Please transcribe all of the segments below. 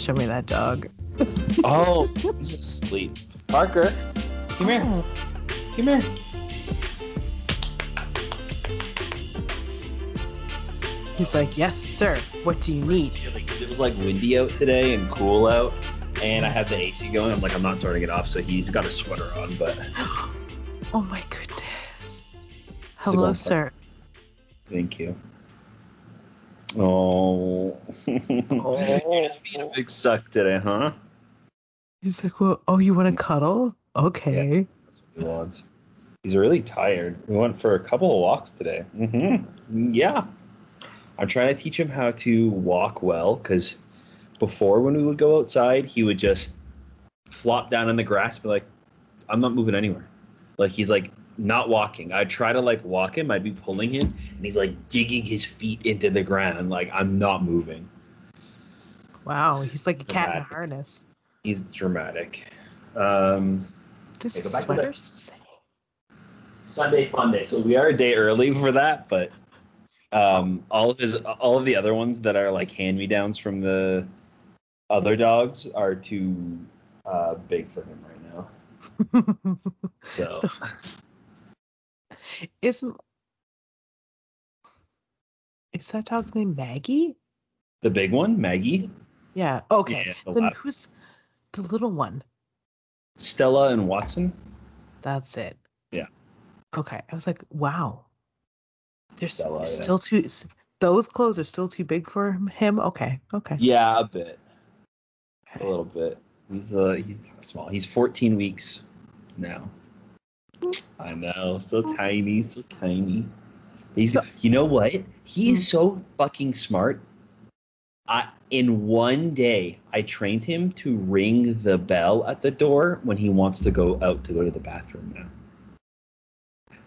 Show me that dog. Oh, he's asleep. Parker, come here. Oh, Come here. He's like, yes, sir. What do you need? It was like windy out today and cool out, and I have the AC going. I'm like, I'm not turning it off, so he's got a sweater on. But Oh my goodness. Hello, sir. thank you. Oh, Oh. just being a big suck today, huh? He's like, well, oh, you want to cuddle? Okay. That's what he wants. He's really tired. We went for a couple of walks today. Mm-hmm. Yeah. I'm trying to teach him how to walk well because before, when we would go outside, he would just flop down in the grass, and be like, "I'm not moving anywhere." Like he's like not walking. I'd try to like walk him. I'd be pulling him, and he's like digging his feet into the ground. Like I'm not moving. Wow. He's like a cat in a harness. He's dramatic. Um, does Okay, his go back to sweater. Sunday fun day. So we are a day early for that, but um, all of his all of the other ones that are like hand me downs from the other dogs are too uh, big for him right now. So Isn't is that dog's name Maggie? the big one, Maggie, Yeah. Okay. Yeah, the then who's the little one? Stella, and Watson. That's it. Yeah. Okay. I was like, wow. They're s- Stella, yeah. still too. Those clothes are still too big for him-. Okay. Okay. Yeah, a bit, a little bit. He's uh he's small. He's 14 weeks now. I know, so tiny, so tiny. He's So- you know what? He is mm. so fucking smart. I in one day I trained him to ring the bell at the door when he wants to go out to go to the bathroom now.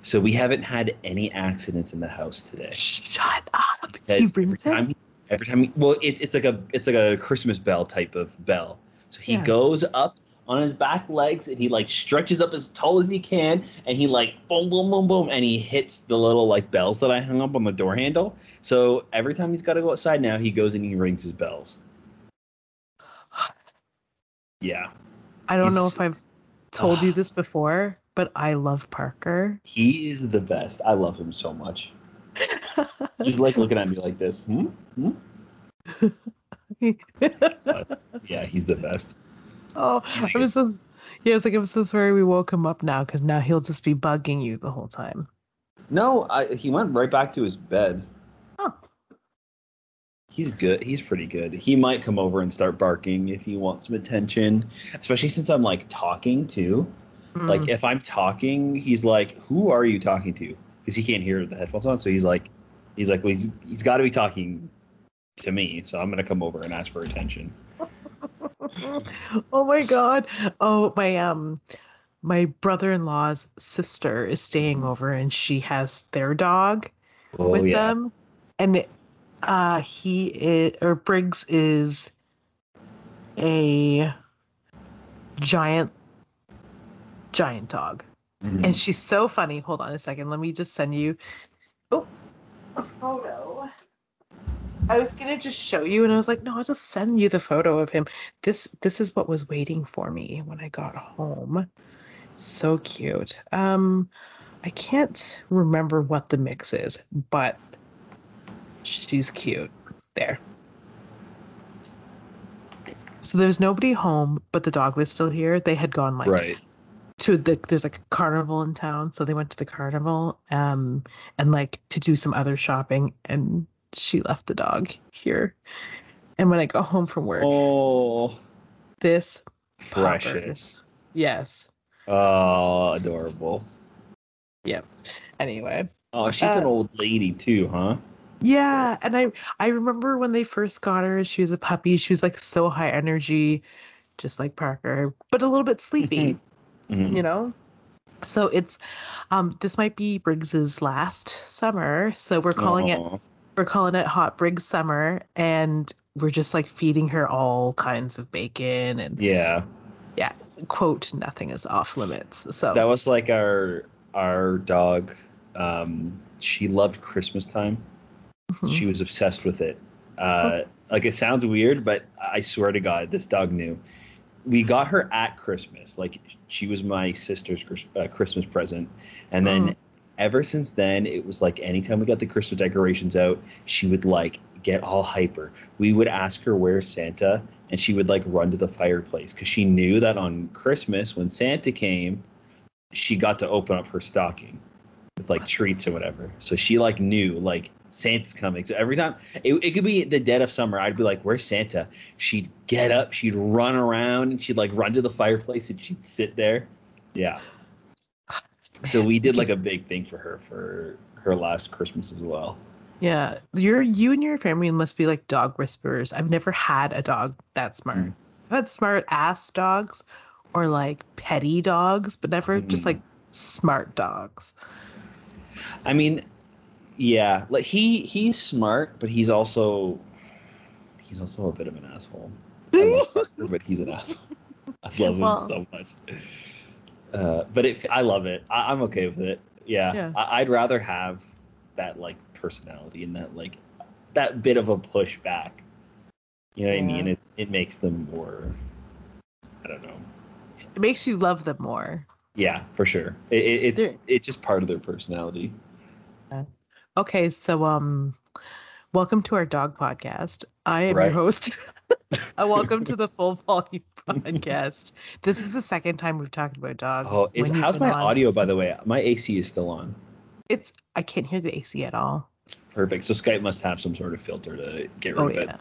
So we haven't had any accidents in the house today. Shut up. He brings every time, he- every time, he, well, it, it's like a it's like a Christmas bell type of bell. So he Yeah. goes up on his back legs and he like stretches up as tall as he can and he like boom boom boom boom and he hits the little like bells that I hung up on the door handle. So every time he's got to go outside now, he goes and he rings his bells. Yeah, I don't know if I've told you this before, but I love Parker. he is the best. I love him so much. He's like looking at me like this. Hmm? Hmm? Yeah, he's the best. Oh, I was so yeah. It's like I'm so sorry we woke him up now because now he'll just be bugging you the whole time. No, I, he went right back to his bed. Oh. He's good. He's pretty good. He might come over and start barking if he wants some attention, especially since I'm like talking too. Like Mm. if I'm talking, he's like, "Who are you talking to?" Because he can't hear the headphones on. So he's like, he's like, well, he's he's got to be talking to me. So I'm gonna come over and ask for attention. oh my god. Oh my um my brother-in-law's sister is staying over and she has their dog Oh with yeah. them. And uh he is or Briggs is a giant giant dog. Mhm. And she's so funny. Hold on a second. Let me just send you oh a photo. I was gonna just show you, and I was like, no, I'll just send you the photo of him. This this is what was waiting for me when I got home. So cute. Um, I can't remember what the mix is, but she's cute. There. So there's nobody home, but the dog was still here. They had gone like right. to the there's like a carnival in town so they went to the carnival um and like to do some other shopping and she left the dog here and when i got home from work Oh, this precious. puppers. yes Oh, adorable. Yep. Anyway Oh, she's an Uh, old lady too, huh? yeah and i i remember when they first got her she was a puppy she was like so high energy just like parker but a little bit sleepy Mhm. you know so it's um this might be briggs's last summer so we're calling it Aw. We're calling it hot briggs summer and we're just like feeding her all kinds of bacon and Yeah, yeah. quote nothing is off limits so that was like our our dog. Um, she loved Christmas time. Mhm. She was obsessed with it. Uh, Like it sounds weird, but I swear to God, this dog knew. We got her at Christmas. Like she was my sister's uh, Christmas present, and then Mhm. Ever since then, it was like anytime we got the Christmas decorations out, she would like get all hyper. We would ask her where's Santa, and she would like run to the fireplace because she knew that on Christmas when Santa came, she got to open up her stocking with like treats or whatever. So she like knew like Santa's coming. So every time it, it could be the dead of summer, I'd be like, "Where's Santa?" She'd get up, she'd run around, and she'd like run to the fireplace and she'd sit there. Yeah. So we did like a big thing for her for her last Christmas as well. Yeah, you're you and your family must be like dog whisperers. I've never had a dog that smart. Mm. I've had smart ass dogs or like petty dogs, but never just Mm. like smart dogs. I mean, yeah, like he he's smart, but he's also he's also a bit of an asshole. I love Parker, but he's an asshole. I love him Well- so much. Uh, but it, I love it. I, I'm okay with it. Yeah, Yeah. I, I'd rather have that like personality and that like that bit of a pushback. You know what I mean? It it makes them more. I don't know. It makes you love them more. Yeah, for sure. It, it, it's They're- it's just part of their personality. Okay, so um welcome to our dog podcast. I am Right. your host. uh, welcome to the full volume podcast. This is the second time we've talked about dogs. Oh, is how's my on. audio by the way? My AC is still on. It's I can't hear the AC at all. Perfect. So Skype must have some sort of filter to get rid Oh of it. yeah.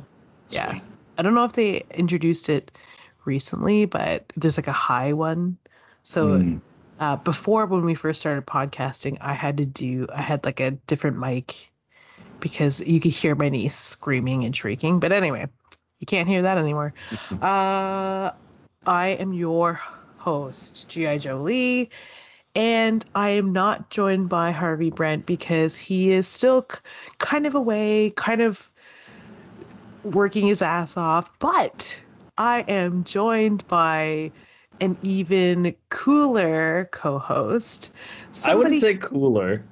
Yeah. I don't know if they introduced it recently, but there's like a high one. So Mm. uh, before when we first started podcasting, I had to do I had like a different mic because you could hear my niece screaming and shrieking. But anyway, you can't hear that anymore. Uh, I am your host, G.I. Jolie, and I am not joined by Harvey Brent because he is still k- kind of away, kind of working his ass off. But I am joined by an even cooler co-host. I wouldn't say cooler.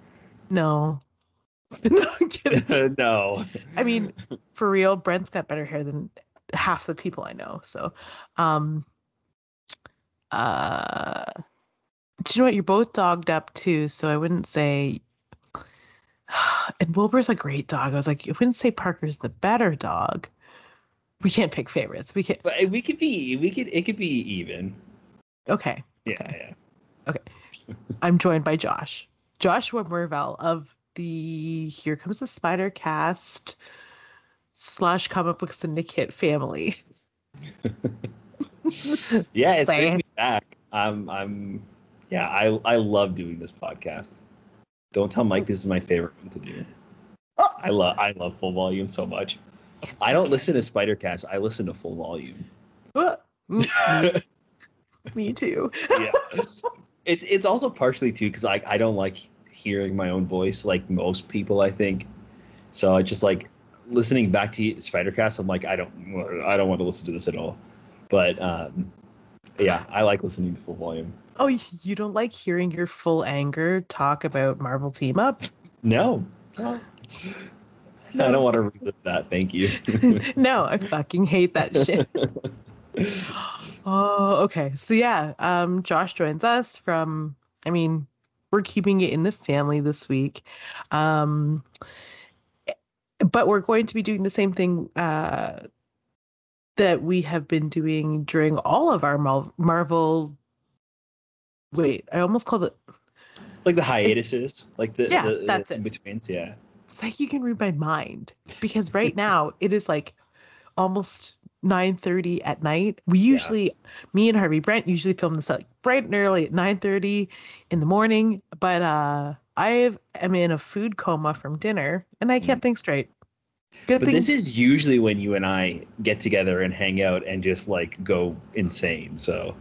no. no, I'm kidding. no. I mean, for real, Brent's got better hair than half the people I know. So, um, uh, do you know what? You're both dogged up too. So I wouldn't say. And Wilbur's a great dog. I was like, I wouldn't say Parker's the better dog. We can't pick favorites. We can't. But we could be we could it could be even. Okay. Yeah, Okay. yeah. I'm joined by Josh. Joshua Mervell of the Here Comes the Spider cast slash comic book syndicate family. Yeah, it's great Say to it. be back. I'm I'm yeah, I I love doing this podcast. Don't tell Mike this is my favorite one to do. Oh. I love I love full volume so much. It's I don't okay. listen to Spidercast, I listen to full volume. Yeah. Me too. It's it's also partially too because I I don't like hearing my own voice like most people I think. So I just like listening back to Spidercast. I'm like I don't I don't want to listen to this at all. But um, yeah, I like listening to full volume. Oh, you don't like hearing your full anger talk about Marvel team up? No, I don't want to relive that. Thank you. no, I fucking hate that shit. Oh, okay. So yeah, um, Josh joins us from. I mean, we're keeping it in the family this week, um, eh, but we're going to be doing the same thing uh, that we have been doing during all of our Mar- Marvel. Wait, I almost called it. like the hiatuses, like the Yeah, the, that's the it. betweens. Yeah. It's like you can read my mind because right now it is like almost 9:30 at night. We usually me and Harvey Brent usually film this like bright and early at 9:30 in the morning, but uh I am in a food coma from dinner and I can't think straight. Good But thing this is usually when you and I get together and hang out and just like go insane. So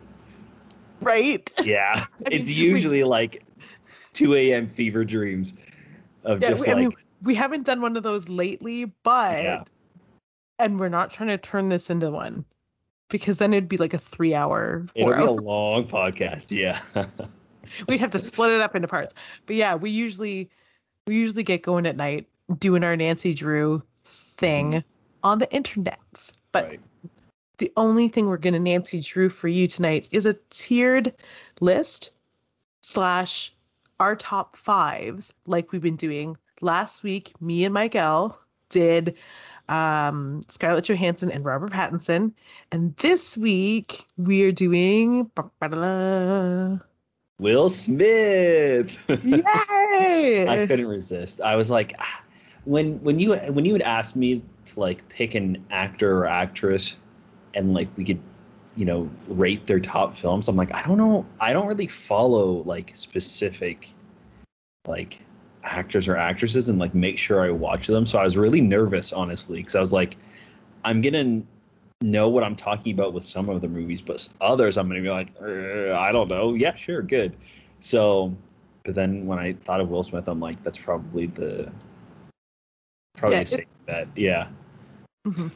right. yeah, I it's mean, we- usually like 2 a.m. fever dreams of Yeah, just we, I mean we haven't done one of those lately, but Yeah. And we're not trying to turn this into one because then it'd be like a 3 hour It'd be a long podcast. Yeah. we'd have to split it up into parts. But yeah, we usually we usually get going at night doing our Nancy Drew thing. Mm-hmm. on the internet. But right. the only thing we're going to Nancy Drew for you tonight is a tiered list slash our top fives, like we've been doing. Last week, me and Michael did um, Scarlett Johansson and Robert Pattinson. And this week, we are doing. Will Smith. Yay! I couldn't resist. I was like, ah, when when you when you would ask me to like pick an actor or actress, and like we could, you know, rate their top films. I'm like, I don't know. I don't really follow like specific, like actors or actresses and like make sure I watch them. So I was really nervous, honestly, because I was like, I'm gonna know what I'm talking about with some of the movies, but others I'm gonna be like, I don't know. Yeah, sure, good. So, but then when I thought of Will Smith, I'm like, that's probably the probably Yeah, safe bet. Yeah. Mhm.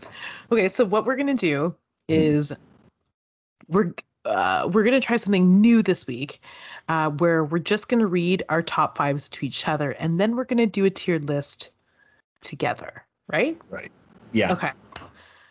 Okay, so what we're gonna do is we're uh, we're gonna try something new this week, uh, where we're just gonna read our top fives to each other, and then we're gonna do a tiered list together, right? Right yeah. Okay.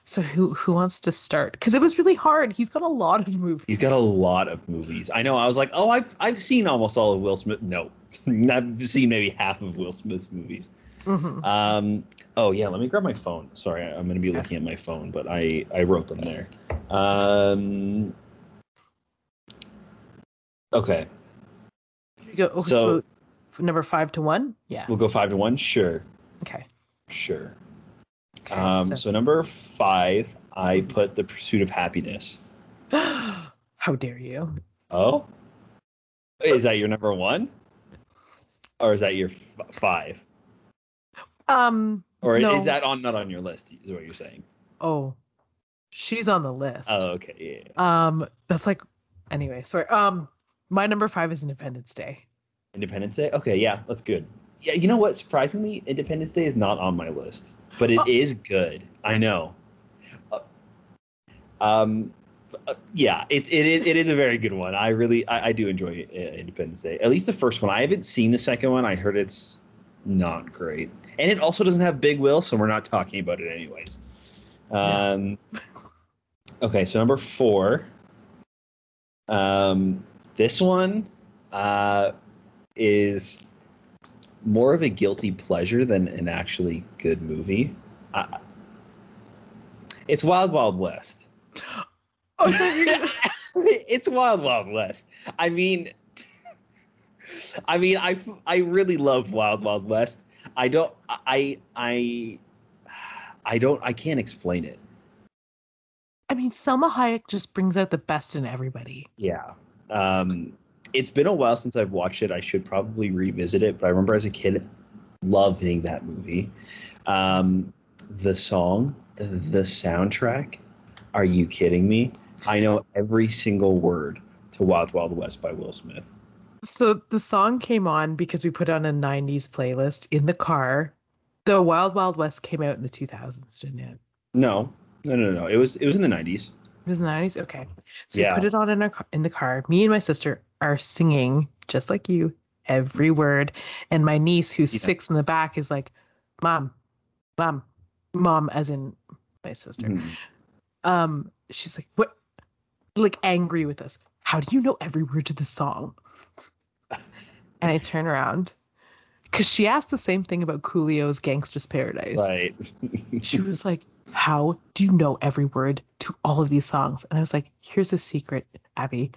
So who who wants to start? Because it was really hard. He's got a lot of movies. He's got a lot of movies. I know. I was like, oh, I've I've seen almost all of Will Smith. No, I've seen maybe half of Will Smith's movies. Mhm. Um. Oh yeah. Let me grab my phone. Sorry, I- I'm going to be looking at my phone, but I I wrote them there. Um. Okay, You go. Oh, So- so, number five to one. Yeah. we'll go five to one. Sure, Okay. sure. okay Um. so- So number five, I put the Pursuit of Happiness. How dare you? Oh, is that your number one, or is that your f- five, Um. or no. is that on not on your list? Is what you're saying? Oh, she's on the list. Oh, okay. Yeah, yeah. Um, that's like, anyway. Sorry. Um, my number five is Independence Day. Independence Day. Okay, yeah, that's good. Yeah, you know what? Surprisingly, Independence Day is not on my list, but it is Oh. good. I know. Uh, um, uh, yeah, it it is it is a very good one. I really I, I do enjoy uh, Independence Day. At least the first one. I haven't seen the second one. I heard it's not great, and it also doesn't have Big Will, so we're not talking about it anyways. Um, okay, so number four. Um, this one, uh, is more of a guilty pleasure than an actually good movie. I, it's Wild Wild West. Oh, I thought you were gonna- it's Wild Wild West. I mean, I mean, I I really love Wild Wild West. I don't. I I I don't. I can't explain it. I mean, Salma Hayek just brings out the best in everybody. Yeah. Um, it's been a while since I've watched it. I should probably revisit it, but I remember as a kid loving that movie. Um, the song, the, the soundtrack. Are you kidding me? I know every single word to Wild Wild West by Will Smith. So the song came on because we put on a 90s playlist in the car. The Wild Wild West came out in the 2000s, didn't it? No, no, no, no. It was it was in the nineties. It was in the 90s? Okay. So Yeah. we put it on in, our, car- in the car. Me and my sister are singing, just like you, every word. And my niece, who's Yeah. six in the back, is like, Mom, Mom, Mom, as in my sister. Mhm. Um, she's like, What? Like, angry with us. How do you know every word to the song? And I turn around because she asked the same thing about Coolio's Gangsta's Paradise. Right. She was like, How do you know every word to all of these songs? And I was like, Here's a secret, Abby.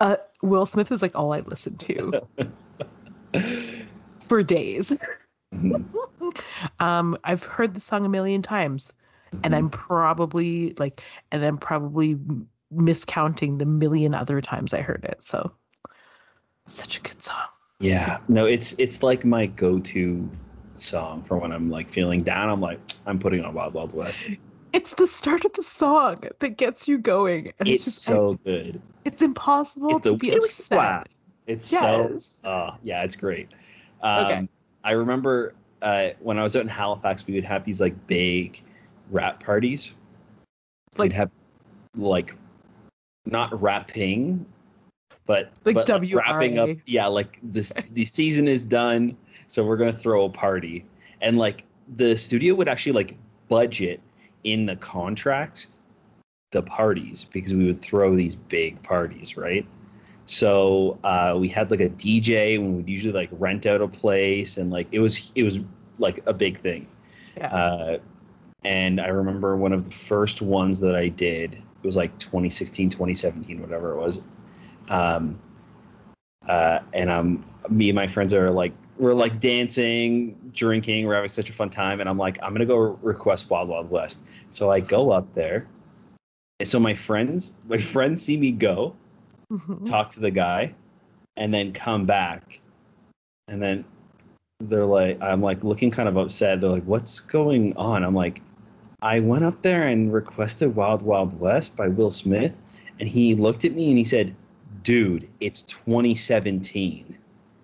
Uh, Will Smith is like all I listened to for days. Mhm. Um, I've heard the song a million times, and I'm probably like, and I'm probably miscounting the million other times I heard it. So, such a good song. Yeah. No, it's it's like my go-to song for when I'm like feeling down. I'm like, I'm putting on Wild Wild West. It's the start of the song that gets you going. And It's just, so good. it's impossible It's to be upset. It's so Yes. uh yeah, it's great. Um Okay. I remember uh when I was out in Halifax, we would have these like big rap parties. Like- We'd have like not rapping, but Like but wrapping up. Yeah, like this the season is done, so we're gonna throw a party. And like the studio would actually like budget in the contract the parties because we would throw these big parties, right? So uh, we had like a DJ and we'd usually like rent out a place and like it was it was like a big thing. Yeah. Uh, and I remember one of the first ones that I did, it was like 2016, 2017, whatever it was. Um, uh, and I'm, me and my friends are like, we're like dancing, drinking, we're having such a fun time. And I'm like, I'm going to go request Wild Wild West. So I go up there. And so my friends, my friends see me go, Mhm. talk to the guy, and then come back. And then they're like, I'm like looking kind of upset. They're like, what's going on? I'm like, I went up there and requested Wild Wild West by Will Smith. And he looked at me and he said, dude, it's 2017.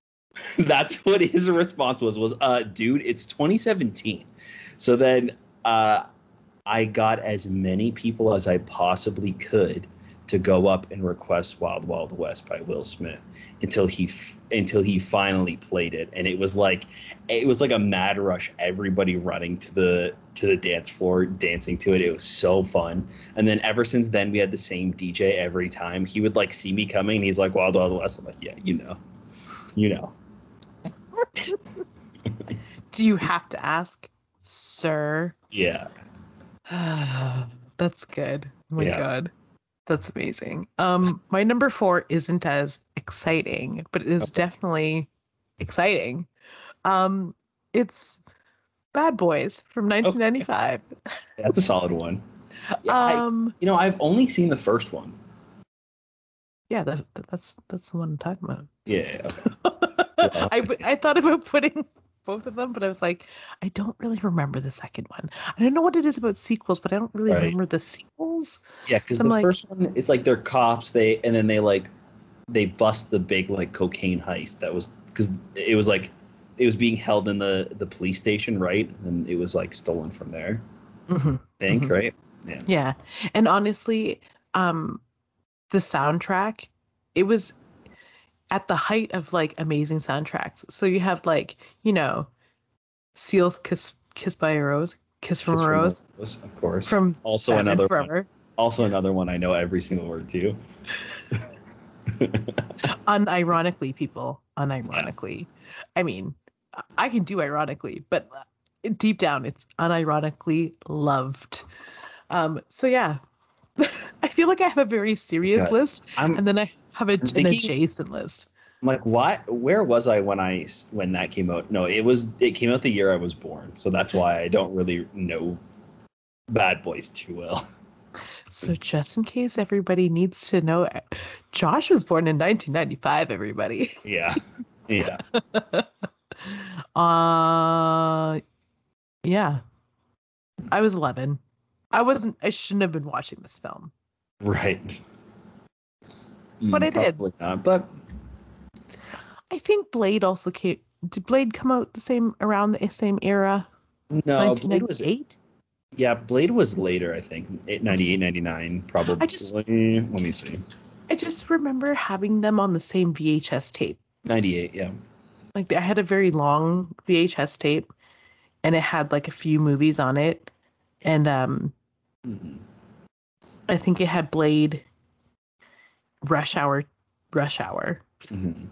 That's what his response was, was, uh, dude, it's 2017. So then uh, I got as many people as I possibly could to go up and request Wild Wild West by Will Smith until he f- until he finally played it and it was like it was like a mad rush everybody running to the to the dance floor dancing to it it was so fun and then ever since then we had the same DJ every time he would like see me coming and he's like Wild Wild West I'm like yeah you know you know Do you have to ask, sir? yeah That's good. Oh my Yeah. god. That's amazing. Um my number 4 isn't as exciting, but it is Okay. definitely exciting. Um it's Bad Boys from 1995. that's a solid one yeah, I- Um you know I've only seen the first one yeah, that, that- that's that's the one I'm talking about. yeah okay. I w- I thought about putting both of them, but I was like, I don't really remember the second one. I don't know what it is about sequels, but I don't really Right. remember the sequels. Yeah, because So the like- first one is like they're cops. They and then they like they bust the big like cocaine heist. That was because it was like it was being held in the the police station, right? And it was like stolen from there. Mhm. I think Mhm. right. Yeah. And honestly, um the soundtrack, it was at the height of like amazing soundtracks. So you have like, you know, Seal's Kiss Kiss by a Rose, Kiss from Kiss a from Rose Rose, of course. from also Batman another one, also another one I know every single word to. Unironically, people, unironically. I mean, I- I can do ironically, but uh, deep down it's unironically loved. Um so yeah. I feel like I have a very serious God. list I'm, and then I have a, an adjacent list. I'm like, what? Where was I when I when that came out? No, it was it came out the year I was born, so that's why I don't really know Bad Boys too well. So just in case everybody needs to know, uh, Josh was born in 1995. Everybody. Yeah, yeah. uh, yeah. I was 11. I wasn't. I shouldn't have been watching this film. Right. But Mm, I did. Not, but I think Blade also came. Did Blade come out the same around the same era? no, Blade was 1998. yeah, Blade was later. I think Eight- 98, 99, probably. I just- Let me see. I just remember having them on the same VHS tape. Ninety eight. Yeah. Like I had a very long VHS tape, and it had like a few movies on it, and um, Mhm. I think it had Blade, Rush Hour, Rush Hour, Mhm.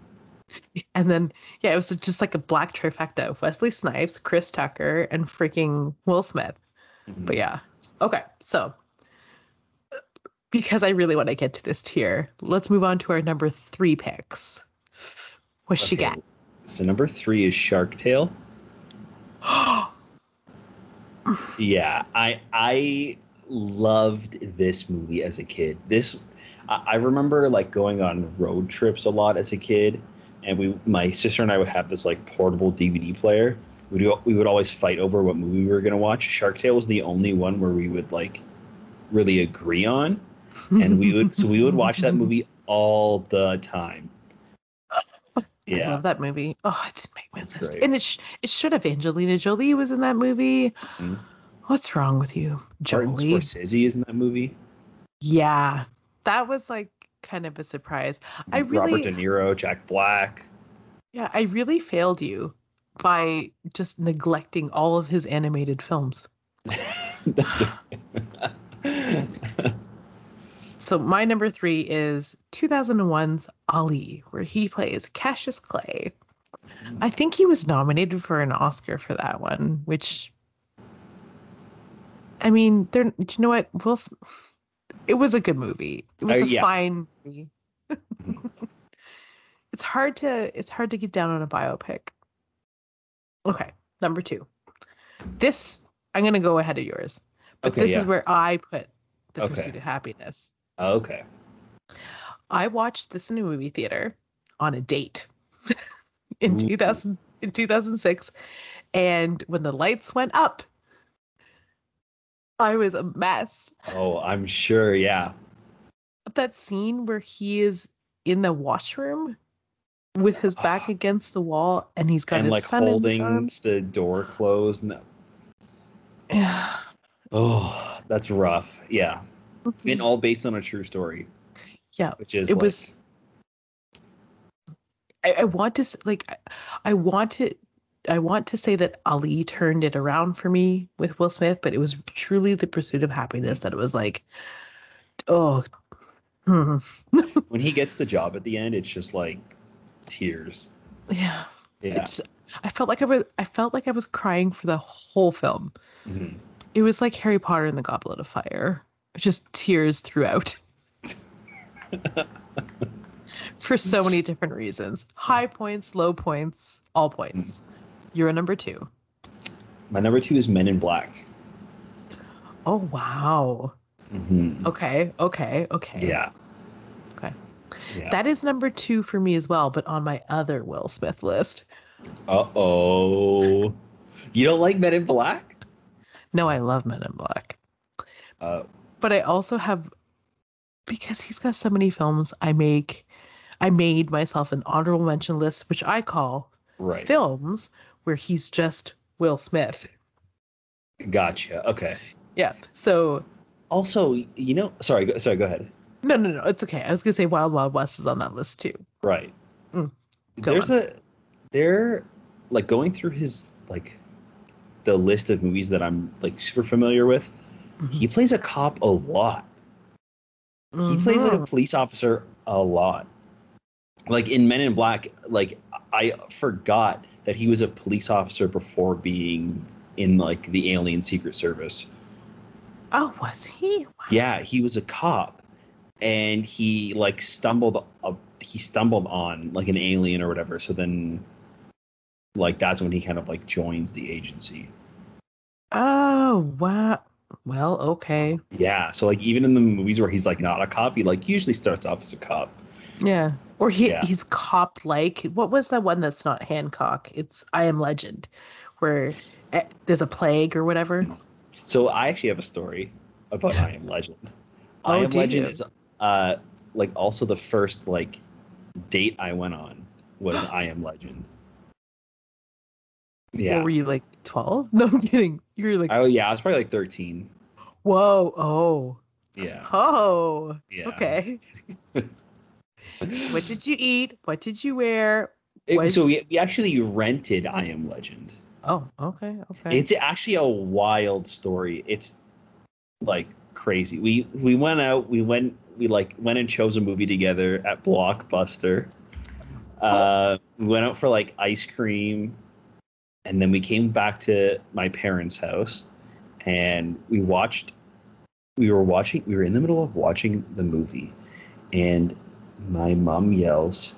and then yeah, it was just like a black trifecta: of Wesley Snipes, Chris Tucker, and freaking Will Smith. Mhm. But yeah, okay, so because I really want to get to this tier, let's move on to our number three picks. What she Okay, got? So number three is Shark Tale. Yeah, I I loved this movie as a kid. This I, I remember like going on road trips a lot as a kid, and we my sister and I would have this like portable DVD player. We would we would always fight over what movie we were gonna watch. Shark Tale was the only one where we would like really agree on, and we would so we would watch that movie all the time. I Yeah, love that movie. Oh, it didn't make my It's list. great. And it, sh- it should have. Angelina Jolie was in that movie. Mhm. What's wrong with you, Jolie? Martin? Scorsese is in that movie. Yeah, that was like kind of a surprise. I mm, really, Robert De Niro, Jack Black. yeah, I really failed you by just neglecting all of his animated films. So my number three is 2001's Ali, where he plays Cassius Clay. Mm. I think he was nominated for an Oscar for that one, which I mean, there. Do you know what? Will it was a good movie. It was Oh, a yeah. fine movie. Mm-hmm. it's hard to it's hard to get down on a biopic. Okay, number two. This I'm gonna go ahead of yours, but Okay, this is where I put the Okay. pursuit of happiness. okay. I watched this in a movie theater on a date in mm. Ooh. 2000 in 2006 and when the lights went up I was a mess. Oh, I'm sure. Yeah. That scene where he is in the washroom with his ah. back against the wall and he's got and his like son in his holding the door closed. And Yeah. oh, that's rough. Yeah. Mm-hmm. And all based on a true story. Yeah, Which is it like, was I, I want to like I, I want to I want to say that Ali turned it around for me with Will Smith, but it was truly the pursuit of happiness that it was like, oh, hmm, when he gets the job at the end, it's just like tears. yeah. Yeah. It's I felt like I was I felt like I was crying for the whole film. Mhm. It was like Harry Potter and the Goblet of Fire, just tears throughout. for so many different reasons, high points, low points, all points. You're a number two. My number two is Men in Black. Oh wow. Mhm. Okay, okay, okay. Yeah. Okay. Yeah. That is number two for me as well, but on my other Will Smith list. Uh oh. You don't like Men in Black? No, I love Men in Black. Uh, But I also have because he's got so many films, I make I made myself an honorable mention list, which I call right. films where he's just Will Smith. Gotcha. Okay. Yeah. So Also, you know, sorry, go, sorry, go ahead. no, no, no, it's okay. I was gonna say Wild Wild West is on that list too. Right. Mm, There's on. a there like going through his like the list of movies that I'm like super familiar with. He plays a cop a lot. He plays a Mhm. police officer a lot. Like in Men in Black, like I forgot that he was a police officer before being in like the alien secret service. Oh, was he? Wow. Yeah, he was a cop, and he like stumbled up. He stumbled on like an alien or whatever. So then, like that's when he kind of like joins the agency. Oh wow. Well, okay. Yeah. So like even in the movies where he's like not a cop, he like usually starts off as a cop. Yeah. Or he Yeah. he's cop like. What was that one that's not Hancock? It's I Am Legend, where eh, there's a plague or whatever. So I actually have a story about I Am Legend. I Oh, Am Legend you? is uh like also the first like date I went on was I Am Legend. Yeah. Or were you like 12? No, I'm kidding. You were like, Oh yeah, I was probably like 13. whoa, oh, Yeah. oh, Yeah. okay. what did you eat? What did you wear? It- so we, we actually rented I Am Legend. Oh, okay, okay. It's actually a wild story. It's like crazy. We we went out. We went. We like went and chose a movie together at Blockbuster. Uh, we went out for like ice cream, and then we came back to my parents' house, and we watched. We were watching. We were in the middle of watching the movie, and my mom yells,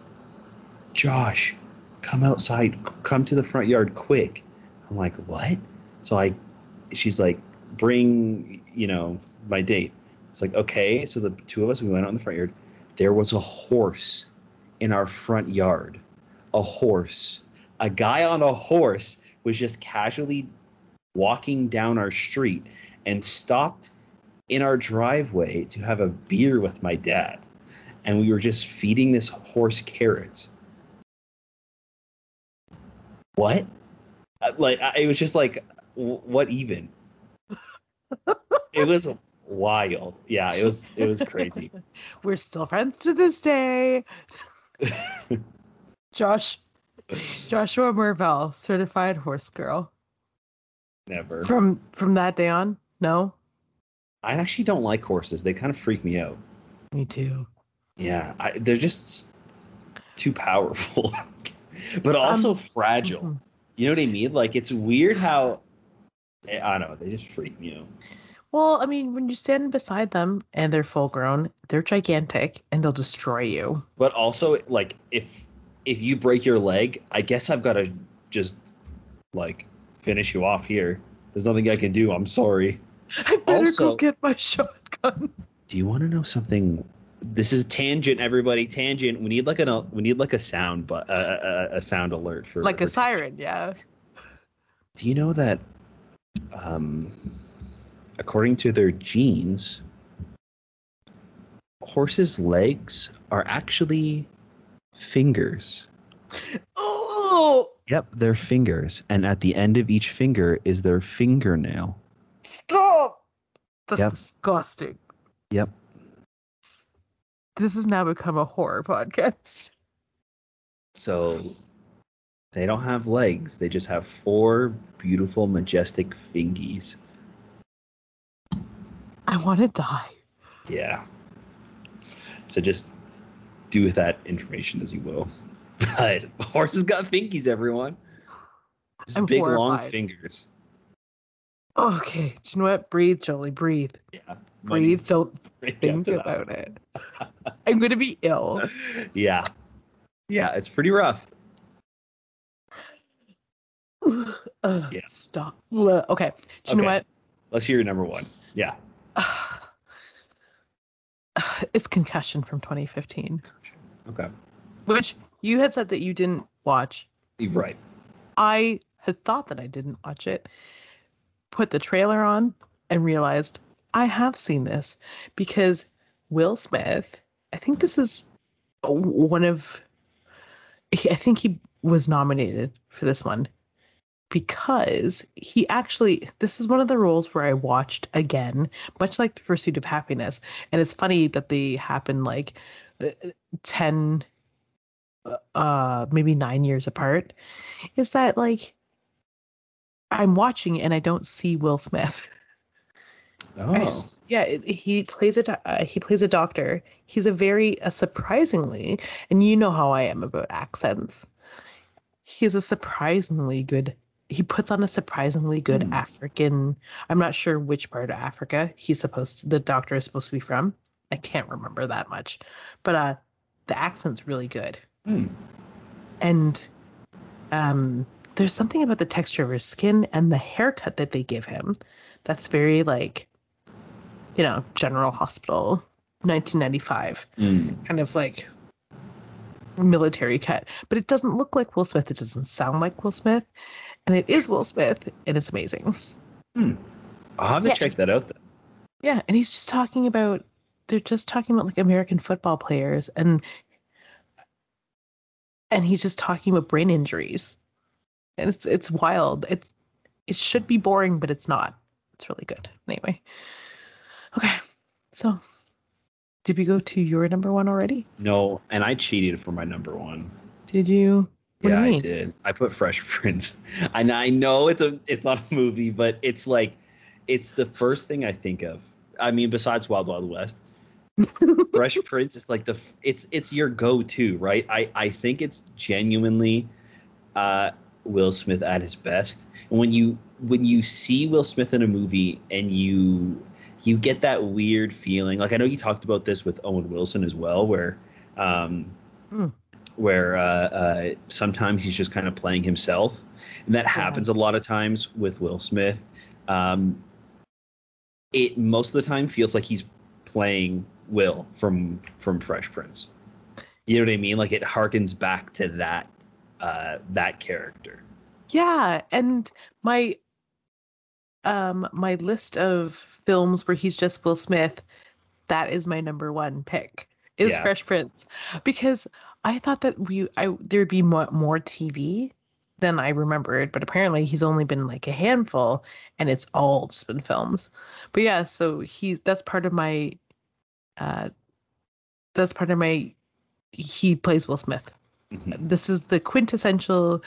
"Josh, come outside! Come to the front yard quick!" I'm like, what? So I, she's like, bring, you know, my date. It's like, okay. So the two of us, we went out in the front yard. There was a horse in our front yard. A horse. A guy on a horse was just casually walking down our street and stopped in our driveway to have a beer with my dad. And we were just feeding this horse carrots. What? Uh, like it was just like what even it was wild yeah it was it was crazy We're still friends to this day. Josh, Joshua Marvell, certified horse girl. Never. From from that day on, no. I actually don't like horses. They kind of freak me out. Me too. Yeah, I, they're just too powerful, but also Um, fragile. Mhm. You know what I mean? Like it's weird how I I don't know. They just freak me out. Well, I mean, when you stand beside them and they're full grown, they're gigantic and they'll destroy you. But also, like if if you break your leg, I guess I've got to just like finish you off here. There's nothing I can do. I'm sorry. I better Also- go get my shotgun. Do you want to know something? This is tangent, everybody. Tangent. We need like an we need like a sound, but uh, a, a sound alert for Like a siren, yeah. Do you know that, um, according to their genes, horses' legs are actually fingers? Oh, Yep, they're fingers, and at the end of each finger is their fingernail. stop! That's Yep. disgusting. Yep. This has now become a horror podcast. So they don't have legs; they just have four beautiful, majestic fingies. I want to die. Yeah. So just do with that information as you will. But horses got fingies, everyone. Just I'm big long fingers. Okay, do you know what? Breathe, Jolie, breathe. Yeah. Breathe, don't think after that. about it. I'm going to be ill. Yeah. Yeah, it's pretty rough. Ugh, Yeah. Stop. Okay, do you know what? Let's hear your number one. Yeah. It's Concussion from 2015, Okay. which you had said that you didn't watch. Right. I had thought that I didn't watch it, put the trailer on, and realized I have seen this because Will Smith, I think this is one of, I think he was nominated for this one because he actually, this is one of the roles where I watched again, much like The Pursuit of Happiness. And it's funny that they happen like uh, 10, uh, maybe nine years apart is that like I'm watching and I don't see Will Smith. Oh. s- yeah, he plays a uh, he plays a doctor. He's a very uh, surprisingly, and you know how I am about accents. He's a surprisingly good. He puts on a surprisingly good Hmm. African. I'm not sure which part of Africa he's supposed to. The doctor is supposed to be from. I can't remember that much, but uh, the accent's really good Hmm. and um there's something about the texture of his skin and the haircut that they give him that's very like you know general hospital 1995 Hmm. kind of like military cut but it doesn't look like will smith it doesn't sound like will smith and it is will smith and it's amazing I'll have to Yeah. check that out then. yeah and he's just talking about they're just talking about like american football players and and he's just talking about brain injuries and it's it's wild it's it should be boring but it's not it's really good anyway okay so did we go to your number one already No, and I cheated for my number one. did you What yeah, you I did. I put Fresh Prince. And I know it's a it's not a movie, but it's like it's the first thing I think of. I mean, besides Wild Wild West, Fresh Prince is like the it's it's your go-to, right? I I think it's genuinely uh Will Smith at his best. And when you when you see Will Smith in a movie and you you get that weird feeling. Like I know you talked about this with Owen Wilson as well where um Mm. where uh, uh, sometimes he's just kind of playing himself, and that Yeah. happens a lot of times with Will Smith. Um, it most of the time feels like he's playing Will from from Fresh Prince. You know what I mean? Like it harkens back to that uh, that character. Yeah, and my um my list of films where he's just Will Smith, that is my number one pick. Is Yeah. Fresh Prince because I thought that we I there'd be more more TV than I remembered, but apparently he's only been like a handful, and it's all just been films. But yeah, so he's that's part of my, uh, that's part of my. He plays Will Smith Mhm. this is the quintessential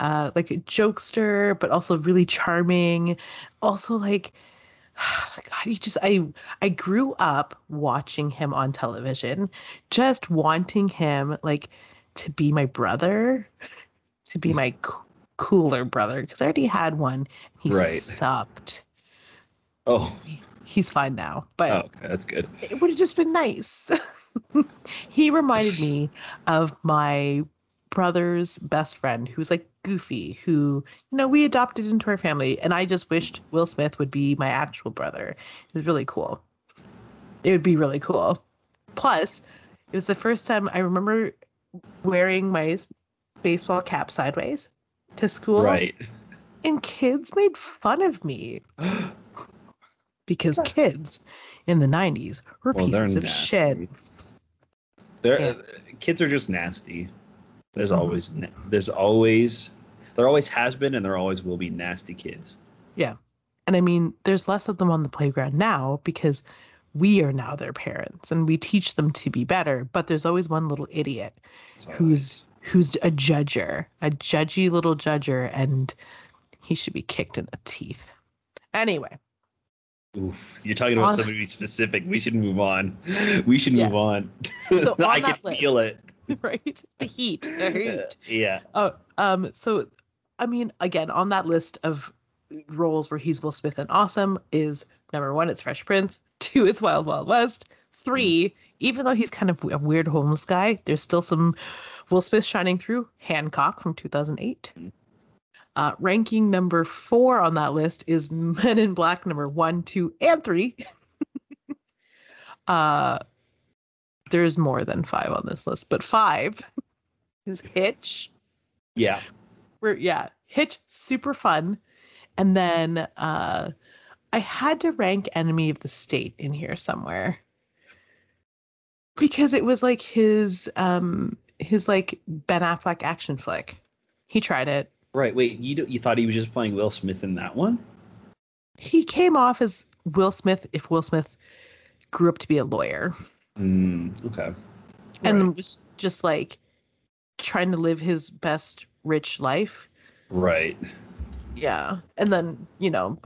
uh like jokester but also really charming also like god he just i i grew up watching him on television just wanting him like to be my brother to be my c- cooler brother because i already had one he Right. sucked Oh, he's fine now but oh, okay, that's good. it would have just been nice. he reminded me of my brother's best friend who's like goofy who you know we adopted into our family and i just wished will smith would be my actual brother it was really cool it would be really cool plus it was the first time i remember wearing my baseball cap sideways to school Right. and kids made fun of me because kids in the 90s were Well, pieces of nasty. shit They're Yeah. uh, kids are just nasty. There's Mhm. always there's always there always has been and there always will be nasty kids. Yeah. And I mean, there's less of them on the playground now because we are now their parents and we teach them to be better. But there's always one little idiot who's who's a judger, a judgy little judger, and he should be kicked in the teeth. Anyway, Oof, you're talking about On- somebody specific. We should move on. We should Yes. move on. So on I can that feel it. right? The heat, the heat. yeah. Oh, um, so I mean, again, on that list of roles where he's Will Smith and awesome is number one, it's Fresh Prince. Two, it's Wild Wild West. Three, even though he's kind of a weird homeless guy, there's still some Will Smith shining through. Hancock from 2008. Uh, ranking number four on that list is Men in Black number one, two, and three. uh, there's more than five on this list, but five is Hitch. Yeah. where yeah hitch super fun. And then uh i had to rank enemy of the state in here somewhere. Because it was like his um his like ben affleck action flick. He tried it Right. Wait. You you thought he was just playing Will Smith in that one? he came off as will smith if will smith grew up to be a lawyer Mm, okay. and Right. was just like trying to live his best rich life Right. yeah and then you know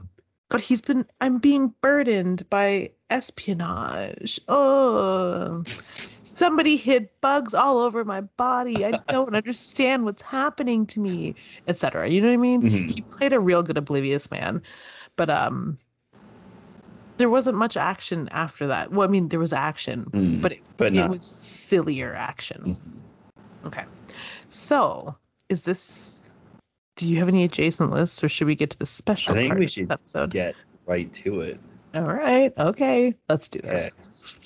but he's been i'm being burdened by espionage oh somebody hid bugs all over my body i don't understand what's happening to me etc you know what i mean Mhm. he played a real good oblivious man but um there wasn't much action after that well i mean there was action Mm, but it, but it was sillier action Mhm. Okay. So, is this? Do you have any adjacent lists, or should we get to the special I think part we of should this episode? Get right to it. All right. Okay. Let's do this. Okay.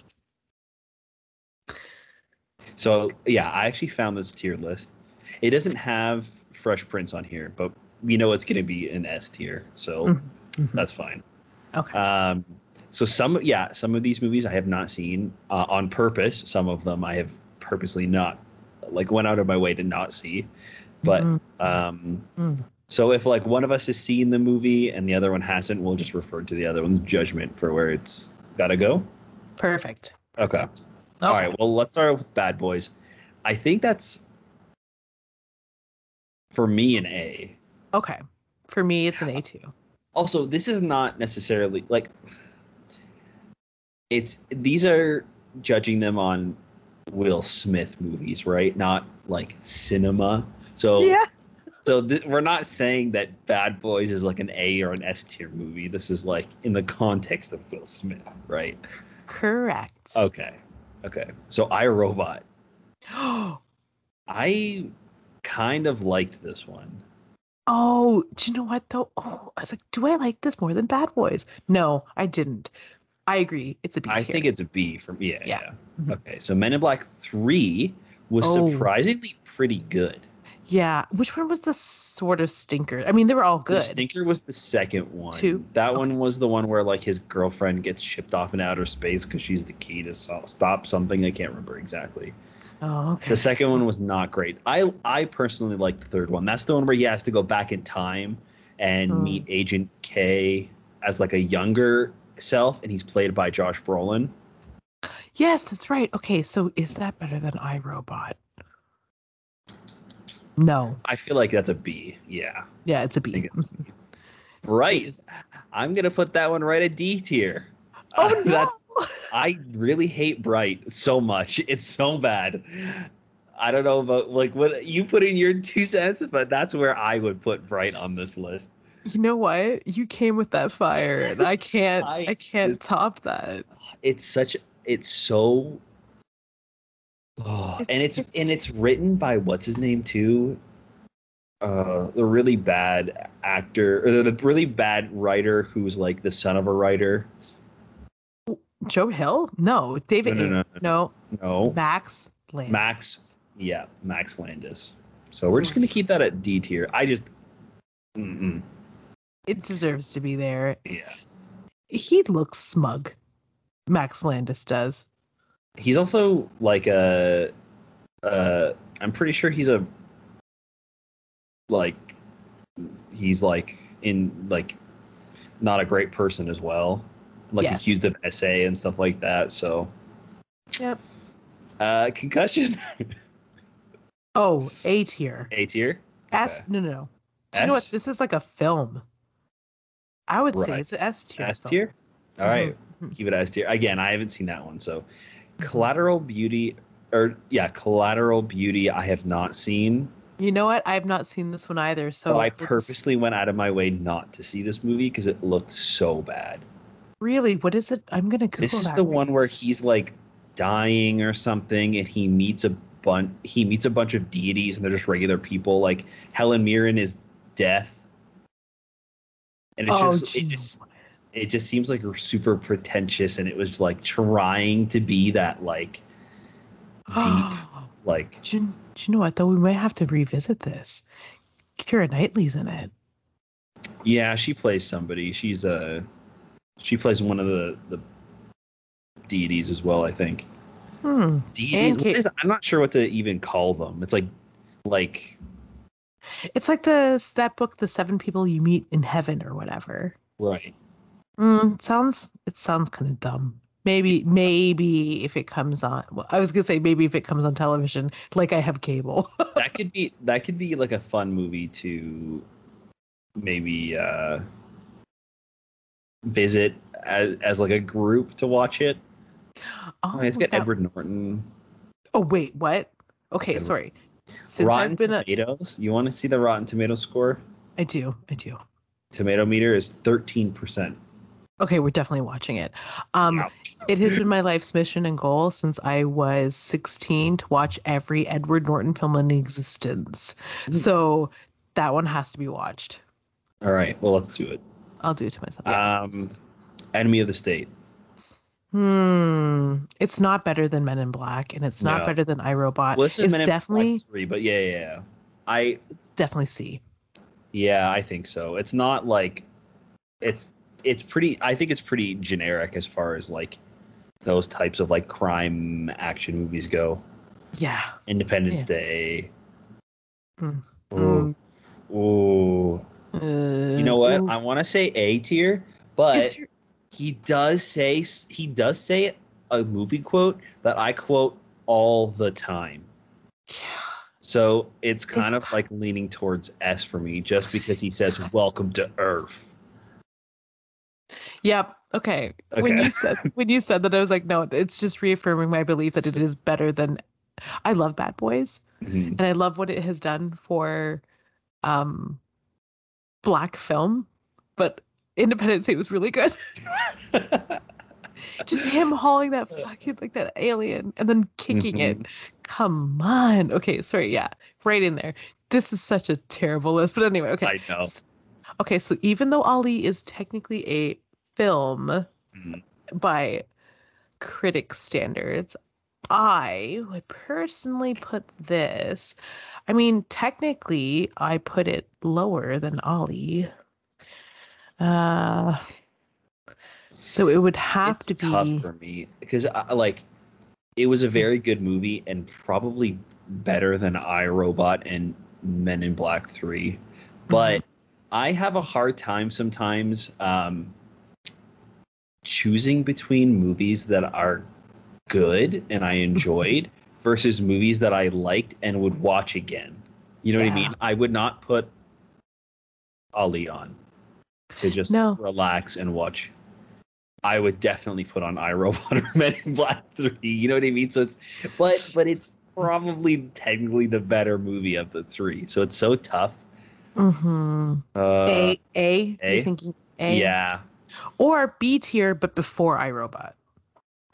So yeah, I actually found this tier list. It doesn't have Fresh Prince on here, but we know it's going to be an S tier, so Mhm, mhm. that's fine. Okay. Um, so some, yeah, some of these movies I have not seen uh, on purpose. Some of them I have purposely not, like, went out of my way to not see. But Mhm, um, mm. so if like one of us has seen the movie and the other one hasn't, we'll just refer to the other one's judgment for where it's got to go. Perfect. Okay. Okay. All right. Well, let's start with Bad Boys. I think that's for me an A. Okay. For me, it's an A too. Also, this is not necessarily like it's these are judging them on Will Smith movies, right? Not like cinema. So Yeah. so th- we're not saying that Bad Boys is like an A or an S tier movie. This is like in the context of Will Smith, right? Correct. Okay. Okay. So I Robot. Oh. I kind of liked this one. Oh, do you know what though? Oh, I was like, do I like this more than Bad Boys? No, I didn't. I agree. It's a B I tier. think it's a B for me. Yeah. Yeah. yeah. Mhm. Okay. So Men in Black 3 was Oh. surprisingly pretty good. Yeah. Which one was the sort of stinker? I mean, they were all good. The. Stinker was the second one. Two? That Okay. one was the one where like his girlfriend gets shipped off in outer space because she's the key to stop something. I can't remember exactly. Oh, okay. The second one was not great. I I personally like the third one. That's the one where he has to go back in time and Hmm. meet Agent K as like a younger self, and he's played by Josh Brolin. Yes, that's right. Okay, so is that better than iRobot? No. I feel like that's a B. Yeah. Yeah, it's a B. B. Right. I'm gonna put that one right at D tier. Oh Uh, no. That's I really hate Bright so much. It's so bad. I don't know about like what you put in your two cents, but that's where I would put Bright on this list. You know what? You came with that fire, and I can't. I I, can't just- top that. It's such it's so Oh, and It's- it's, it's- and it's written by what's his name too? Uh the really bad actor or the, the really bad writer who's like the son of a writer. Joe Hill? No, David. No, no, No, no, No. Max Landis. Max. Yeah, Max Landis. So we're just gonna keep that at D tier. I just, mm-mm. It deserves to be there. yeah. He looks smug. Max Landis does. He's also like a, uh, I'm pretty sure he's a, like, he's like in like, not a great person as well. Like Yes. accused of SA and stuff like that. So, Yep. uh, concussion, Oh, A tier. A tier. S. No, no, no. Do you know what? This is like a film. I would say it's an S tier. S tier. All right. Mhm. keep it as tier. Again, I haven't seen that one. So, Collateral Beauty, or yeah, Collateral Beauty, I have not seen. You know what? I have not seen this one either. So but I purposely went out of my way not to see this movie because it looked so bad. Really, what is it? I'm gonna Google this is the right one where he's like dying or something, and he meets a bunch. He meets a bunch of deities, and they're just regular people. Like Helen Mirren is death, and it's Oh, just it gee. just it just seems like super pretentious, and it was like trying to be that like deep like do, you, do you know what though? We might have to revisit this. Keira Knightley's in it. yeah she plays somebody she's uh she plays one of the the deities as well i think Hmm. deities Kate- is- i'm not sure what to even call them it's like like It's like the that book, The Seven People You Meet in Heaven or whatever. right Mm, it sounds it sounds kind of dumb. Maybe maybe if it comes on. Well, I was gonna say maybe if it comes on television, like I have cable. that could be that could be like a fun movie to maybe uh visit as, as like a group to watch it oh, it's got that- edward norton Oh wait, what? Okay, Edward- sorry. Since rotten I've been a, tomatoes you want to see the rotten tomato score I do, I do. tomato meter is 13% Okay, we're definitely watching it. Um, Wow. it has been my life's mission and goal since I was 16 to watch every Edward Norton film in existence. Mm. So that one has to be watched. all right well let's do it I'll do it to myself. Yeah. Um, Enemy of the State. Hmm. It's not better than Men in Black, and it's not No. better than iRobot. Well, this is it's Men in Black definitely three, but yeah, yeah, yeah. I it's definitely C. yeah, I think so. It's not like it's it's pretty. I think it's pretty generic as far as like those types of like crime action movies go. Yeah. Independence Yeah. Day. Mm. Ooh, ooh. Uh, You know what? ooh. I want to say A tier, but he does say he does say a movie quote that I quote all the time. yeah. So it's kind Is- of like leaning towards S for me, just because he says "Welcome to Earth." Yep. Okay. When you said when you said that, I was like, no, it's just reaffirming my belief that it is better than. I love Bad Boys, Mhm. and I love what it has done for, um, black film, but Independence Day was really good. just him hauling that fucking like that alien and then kicking it. Come on. Okay, sorry. Yeah, right in there. This is such a terrible list, but anyway. Okay. I know. S- Okay, so even though Ali is technically a film Mhm. by critic standards, I would personally put this. I mean, technically, I put it lower than Ali. Uh, so it would have It's to be tough for me because I, like it was a very good movie and probably better than iRobot and Men in Black Three, but I have a hard time sometimes um, choosing between movies that are good and I enjoyed versus movies that I liked and would watch again. You know what I mean? I would not put Ali on to just No. relax and watch. I would definitely put on iRobot or Men in Black Three. You know what I mean? So it's, but but it's probably technically the better movie of the three. So it's so tough. Mm-hmm. Uh, a A. A? You're thinking A. yeah. Or B tier, but before iRobot.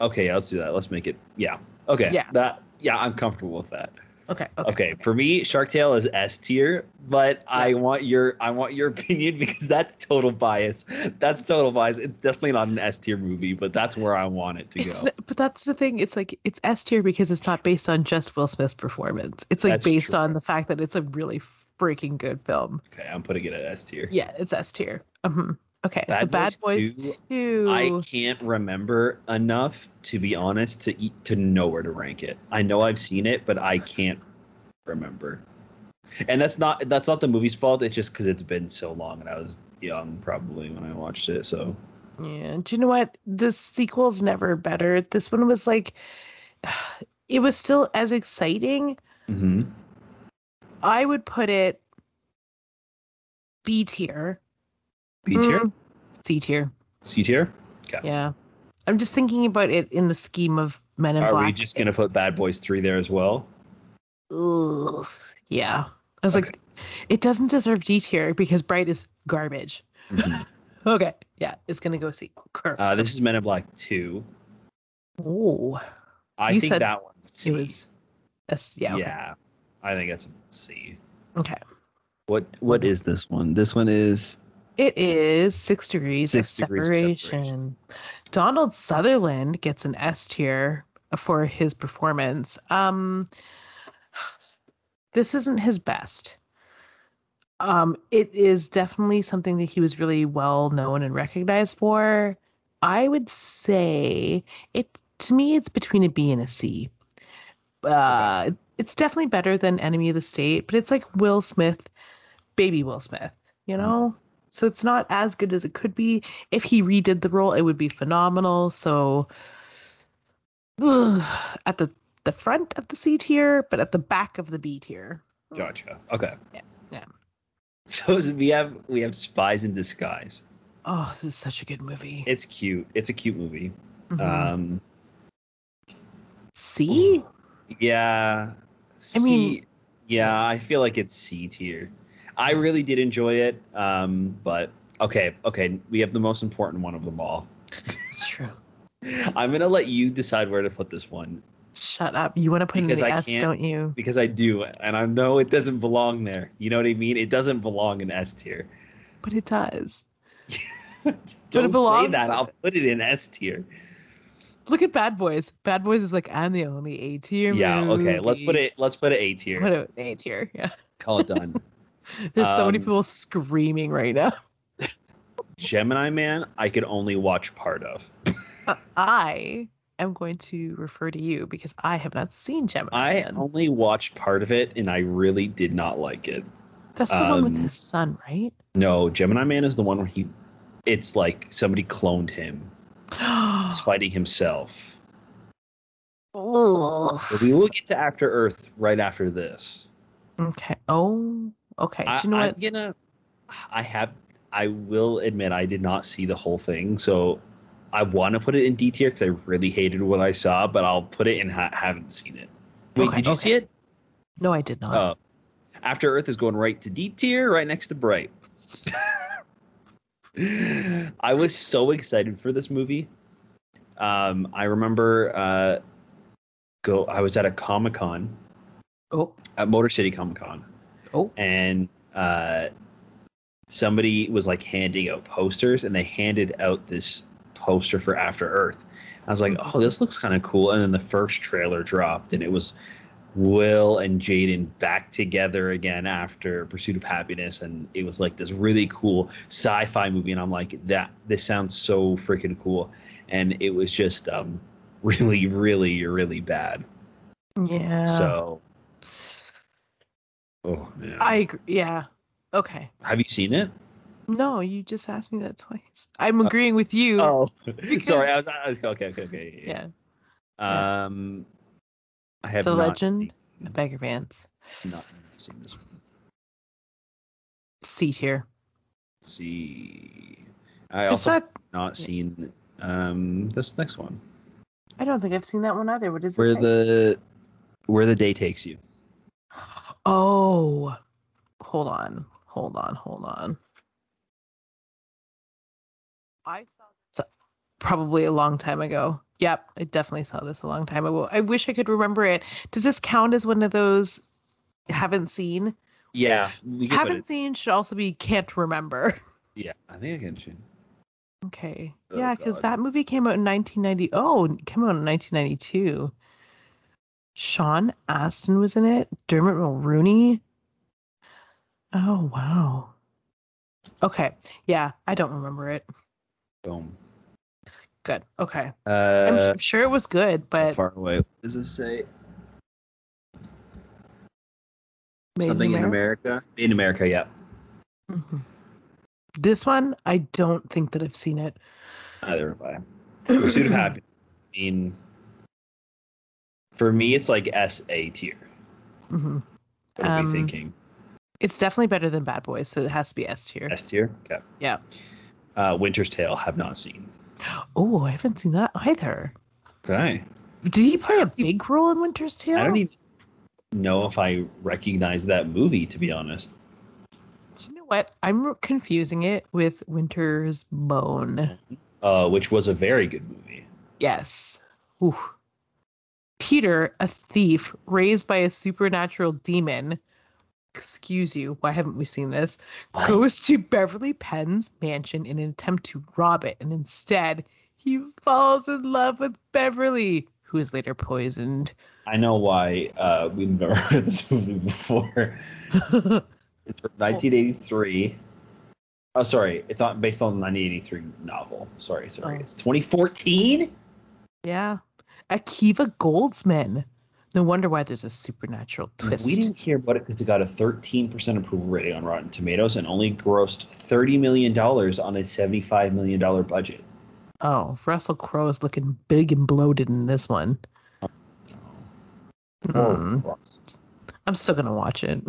Okay, let's do that. Let's make it. Yeah. Okay. Yeah. That. Yeah, I'm comfortable with that. Okay. Okay. Okay, for me, Shark Tale is S tier, but I want your I want your opinion because that's total bias. That's total bias. It's definitely not an S tier movie, but that's where I want it to It's go. but that's the thing. It's like it's S tier because it's not based on just Will Smith's performance. It's like That's based true. on the fact that it's a really freaking good film. Okay, I'm putting it at S tier. Yeah, it's S tier. hmm Okay, so Bad Bad Boys Boys 2, Two. I can't remember enough to be honest to eat to know where to rank it. I know I've seen it, but I can't remember. And that's not that's not the movie's fault. It's just because it's been so long, and I was young probably when I watched it. So Yeah. Do you know what? The sequel's never better. This one was like, it was still as exciting. Mhm. I would put it B tier. B tier, Mm, C tier. C tier. Yeah. I'm just thinking about it in the scheme of Men in Are Black. Are we just gonna put Bad Boys Three there as well? Ugh. Yeah. I was Okay. like, it doesn't deserve D tier because Bright is garbage. Mhm. Okay. Yeah. It's going to go C. Cor- uh, this is Men in Black Two. oh, I You think said that one's C. it was S. Yeah. Okay. yeah, I think that's a C. okay. What What is this one? This one is It is Six Degrees, Six of, Degrees of separation. Separation. Donald Sutherland gets an S tier for his performance. Um, this isn't his best. Um, it is definitely something that he was really well known and recognized for. I would say it to me, it's between a B and a C. Uh, it's definitely better than Enemy of the State, but it's like Will Smith, baby Will Smith, you know? So it's not as good as it could be. If he redid the role, it would be phenomenal. So ugh, at the the front of the C tier, but at the back of the B tier. Gotcha. Okay. Yeah, yeah. So we have we have Spies in Disguise. Oh, this is such a good movie. It's cute. It's a cute movie. Mhm. Um, C? yeah. I mean- yeah, I feel like it's C tier. I really did enjoy it. Um, but okay, okay, we have the most important one of them all. It's true. I'm gonna let you decide where to put this one Shut up. You want to put Because in the I S, don't you? because I do, and I know it doesn't belong there. You know what I mean? It doesn't belong in S tier. But it does. Don't say that. I'll put it in S tier. Look at Bad Boys. Bad Boys is like I'm the only A tier. Yeah. Okay. Let's put it. Let's put it A tier. Put it A tier. Yeah. Call it done. There's so many Um, people screaming right now. Gemini Man, I could only watch part of. I am going to refer to you because I have not seen Gemini. I Man. only watched part of it, and I really did not like it. That's the one with um, his son, right? No, Gemini Man is the one where he, it's like somebody cloned him. He's fighting himself. We will get to After Earth right after this. Okay. Oh, okay. I, Do you know I'm what? gonna. I have. I will admit I did not see the whole thing, so I want to put it in D tier because I really hated what I saw, but I'll put it in ha- haven't seen it. Wait, Okay, did you okay. see it? No, I did not. Oh, After Earth is going right to D tier, right next to Bright. I was so excited for this movie. Um, I remember uh, go. I was at a Comic Con oh, at Motor City Comic Con, oh. and uh, somebody was like handing out posters, and they handed out this poster for After Earth. I was like, "Oh, this looks kind of cool." And then the first trailer dropped, and it was Will and Jaden back together again after Pursuit of Happiness, and it was like this really cool sci-fi movie. And I'm like, "That this sounds so freaking cool," and it was just um, really, really, really bad. Yeah. So, oh man, I agree. Yeah. Okay. have you seen it? No, you just asked me that twice. I'm agreeing with you. Oh, Because- sorry. I was, I was okay. Okay. Okay. yeah. yeah. Um, I have The Legend? seen- Bagger Vance. not seen this one. C tier. see. I also not. not seen um this next one. I don't think I've seen that one either. What is it? Where the where the day takes you. Oh, hold on, hold on, hold on. I saw this probably a long time ago. Yep, I definitely saw this a long time ago. I wish I could remember it. Does this count as one of those haven't seen? Yeah, we can Haven't it- seen should also be can't remember. Yeah, I think I can. Okay. Oh, yeah, because that movie came out in 1990. Oh, it came out in 1992. Sean Astin was in it. Dermot Mulroney. Oh, wow. Okay. Yeah, I don't remember it. Boom. Good. Okay. I'm, Uh, I'm sure it was good, so but far away. What does this say? Made Something in America. In America, yeah. Mhm. This one, I don't think that I've seen it. Neither have I. Pursuit of Happiness. I mean, for me, it's like S A tier. Mhm. What are Um, we thinking? It's definitely better than Bad Boys, so it has to be S tier. S tier. Okay. Yeah. Uh, Winter's Tale. Have not seen. Oh, I haven't seen that either. Okay. Did he play a big role in Winter's Tale? I don't even know if I recognize that movie. To be honest. You know what? I'm confusing it with Winter's Bone. Uh, which was a very good movie. Yes. Ooh. Peter, a thief raised by a supernatural demon. Excuse you, why haven't we seen this? Goes to Beverly Penn's mansion in an attempt to rob it, and instead he falls in love with Beverly, who is later poisoned. I know why uh, we've never heard this movie before. It's from 1983. Oh, sorry. It's not based on the 1983 novel. Sorry, sorry. Oh. It's 2014. yeah. Akiva Goldsman. No wonder why there's a supernatural twist. We didn't hear about it because it got a 13% approval rating on Rotten Tomatoes and only grossed 30 million dollars on a 75 million dollar budget. Oh, Russell Crowe is looking big and bloated in this one. Hmm. I'm still gonna watch it.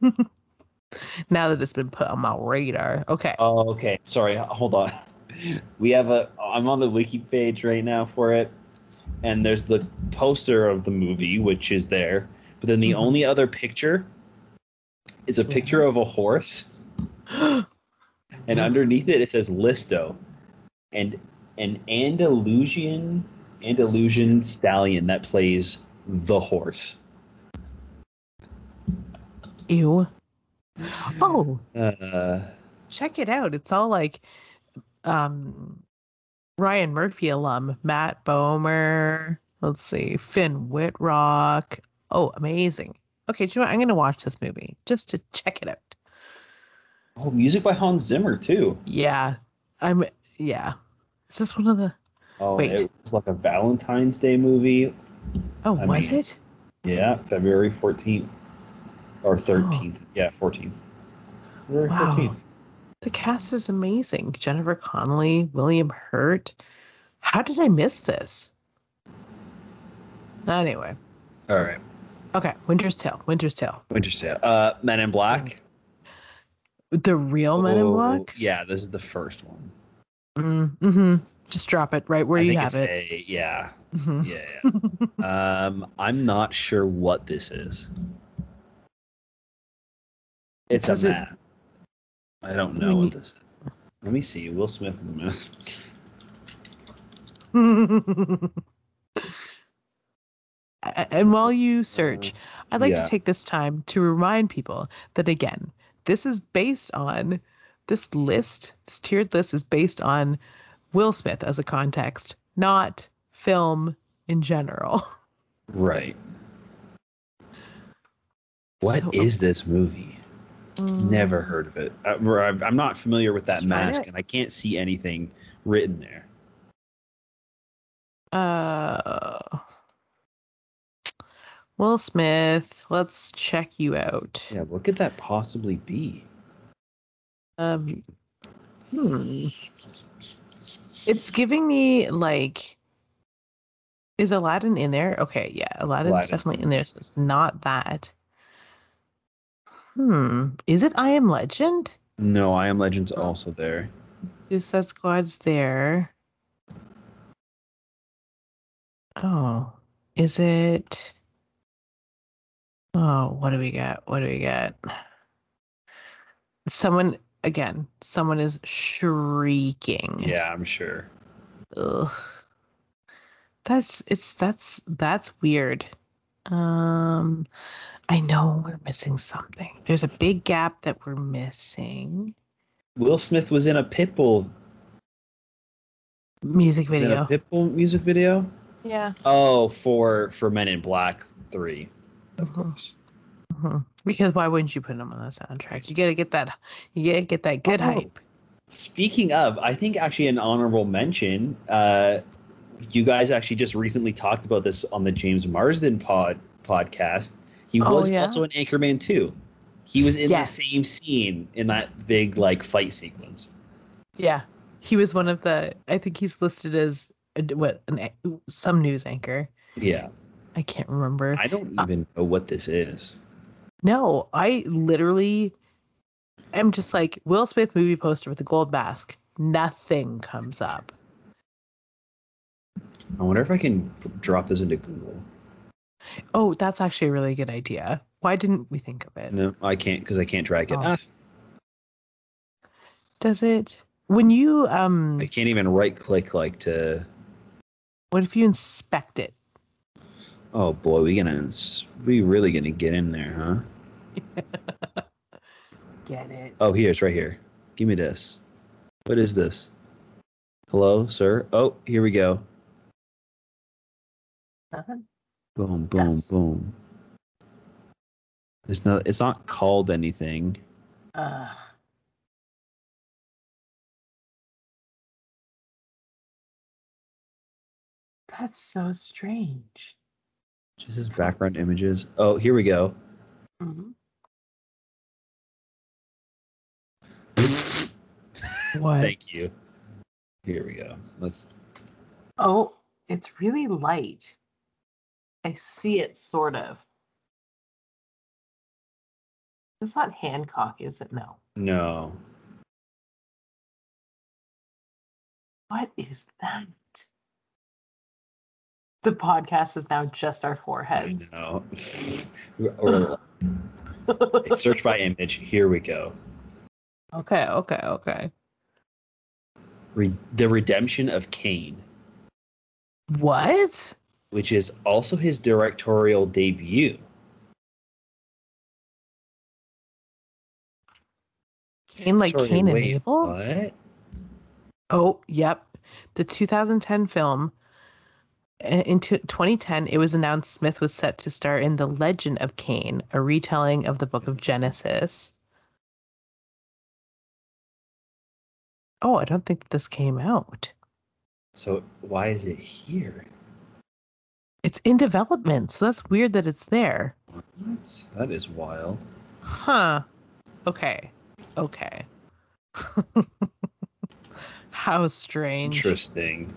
now that it's been put on my radar. Okay. Oh, okay. Sorry. Hold on. We have a. I'm on the wiki page right now for it, and there's the poster of the movie, which is there. But then the Mhm. only other picture is a picture of a horse, and underneath it it says Listo, and an Andalusian Andalusian stallion that plays the horse. Ew. Oh, Uh, check it out. It's all like um Ryan Murphy alum, Matt Bomer. Let's see, Finn Wittrock. Oh, amazing. Okay, do you know what? I'm gonna watch this movie just to check it out. oh, music by Hans Zimmer too. Yeah. I'm yeah. Is this one of the Oh, Wait. it was like a Valentine's Day movie. Oh, I was mean- it? Yeah, February 14th. Or 13th. Yeah, 14th. February Wow. 14th. The cast is amazing. Jennifer Connelly, William Hurt. How did I miss this? Anyway, All right. okay. Winter's Tale. Winter's Tale. Winter's Tale. Uh, Men in Black. The real Men in Oh, Black. Yeah, this is the first one. Mm, hmm Just drop it right where I you have it. A, yeah, Mhm. yeah. yeah. um, I'm not sure what this is. It's Because a it- map. I don't know what this is. Let me see. Will Smith in the. And while you search, uh, I'd like yeah. to take this time to remind people that again, this is based on this list, this tiered list is based on Will Smith as a context, not film in general. Right. What is So- this movie? Never Mm, heard of it. I, I'm I'm not familiar with that Let's mask, and I can't see anything written there. Uh, Will Smith, let's check you out. Yeah, what could that possibly be? Um, hmm. It's giving me like, is Aladdin in there? Okay, yeah, Aladdin's Aladdin's definitely in in there, so it's not that. Hmm. Is it I Am Legend? No, I Am Legend's also there. Suicide Squad's there. Oh, is it? Oh, what do we got? What do we got? Someone again. Someone is shrieking. Yeah, I'm sure. Ugh. That's it's that's that's weird. Um, I know we're missing something. There's a big gap that we're missing. Will Smith was in a Pitbull Music was in a video. Pitbull music video. Yeah. Oh, for for Men in Black Three, of course. Mhm. Because why wouldn't you put them on the soundtrack? You gotta get that. You gotta get that good Oh. hype. Speaking of, I think actually an honorable mention. Uh, you guys actually just recently talked about this on the James Marsden pod podcast. He Oh, was yeah? also in Anchorman 2. He was in Yes. the same scene in that big like fight sequence. Yeah, he was one of the. I think he's listed as a, what an some news anchor. Yeah. I can't remember. I don't Uh, even know what this is. No, I literally am just like Will Smith movie poster with a gold mask. Nothing comes up. I wonder if I can drop this into Google. Oh, that's actually a really good idea. Why didn't we think of it? No, I can't because I can't drag it. Oh. Ah, Does it? When you um, I can't even right click like to. what if you inspect it? Oh boy, we gonna ins- we really gonna get in there, huh? Get it? Oh, here it's right here. Give me this. What is this? Hello, sir. Oh, here we go. Uh-huh. Boom, boom, boom. It's not. It's not called anything. Uh, that's so strange. Just his background images. Oh, here we go. Mhm. What? Thank you. Here we go. Let's. Oh, it's really light. I see it sort of. It's not Hancock, is it? No. No. What is that? The podcast is now just our I foreheads. know. or, or search by image. Here we go. okay, okay, okay. Re- the Redemption of Cain, What? Which is also his directorial debut. Cain like Sorry, Cain and Abel? What? Oh, yep. The 2010 film. uh, In t- 2010, it was announced Smith was set to star in The Legend of Cain, a retelling of the book of Genesis. Oh, I don't think this came out. So why is it here? It's in development, so that's weird that it's there. What? That is wild. Huh. Okay. Okay. How strange. Interesting.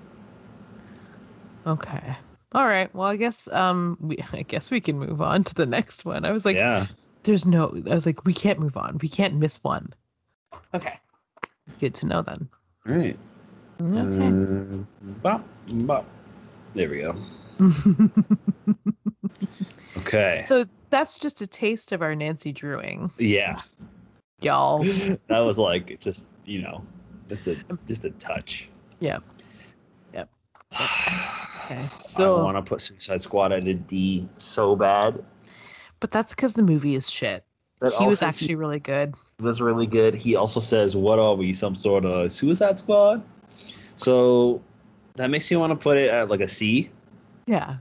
Okay. All right. Well, I guess um we I guess we can move on to the next one. I was like, yeah. there's no I was like, we can't move on. We can't miss one. Okay. Good to know then. All right. Okay. Uh, bop, bop. There we go. Okay. so that's just a taste of our Nancy Drewing, yeah. y'all. that was like just you know just a just a touch. Yep. Yep. Okay. I want to put Suicide Squad at a D so bad. but that's because the movie is shit. But he was actually really good. was really good. He also says, "What are we? Some sort of Suicide Squad?" So that makes me want to put it at like a C. Yeah.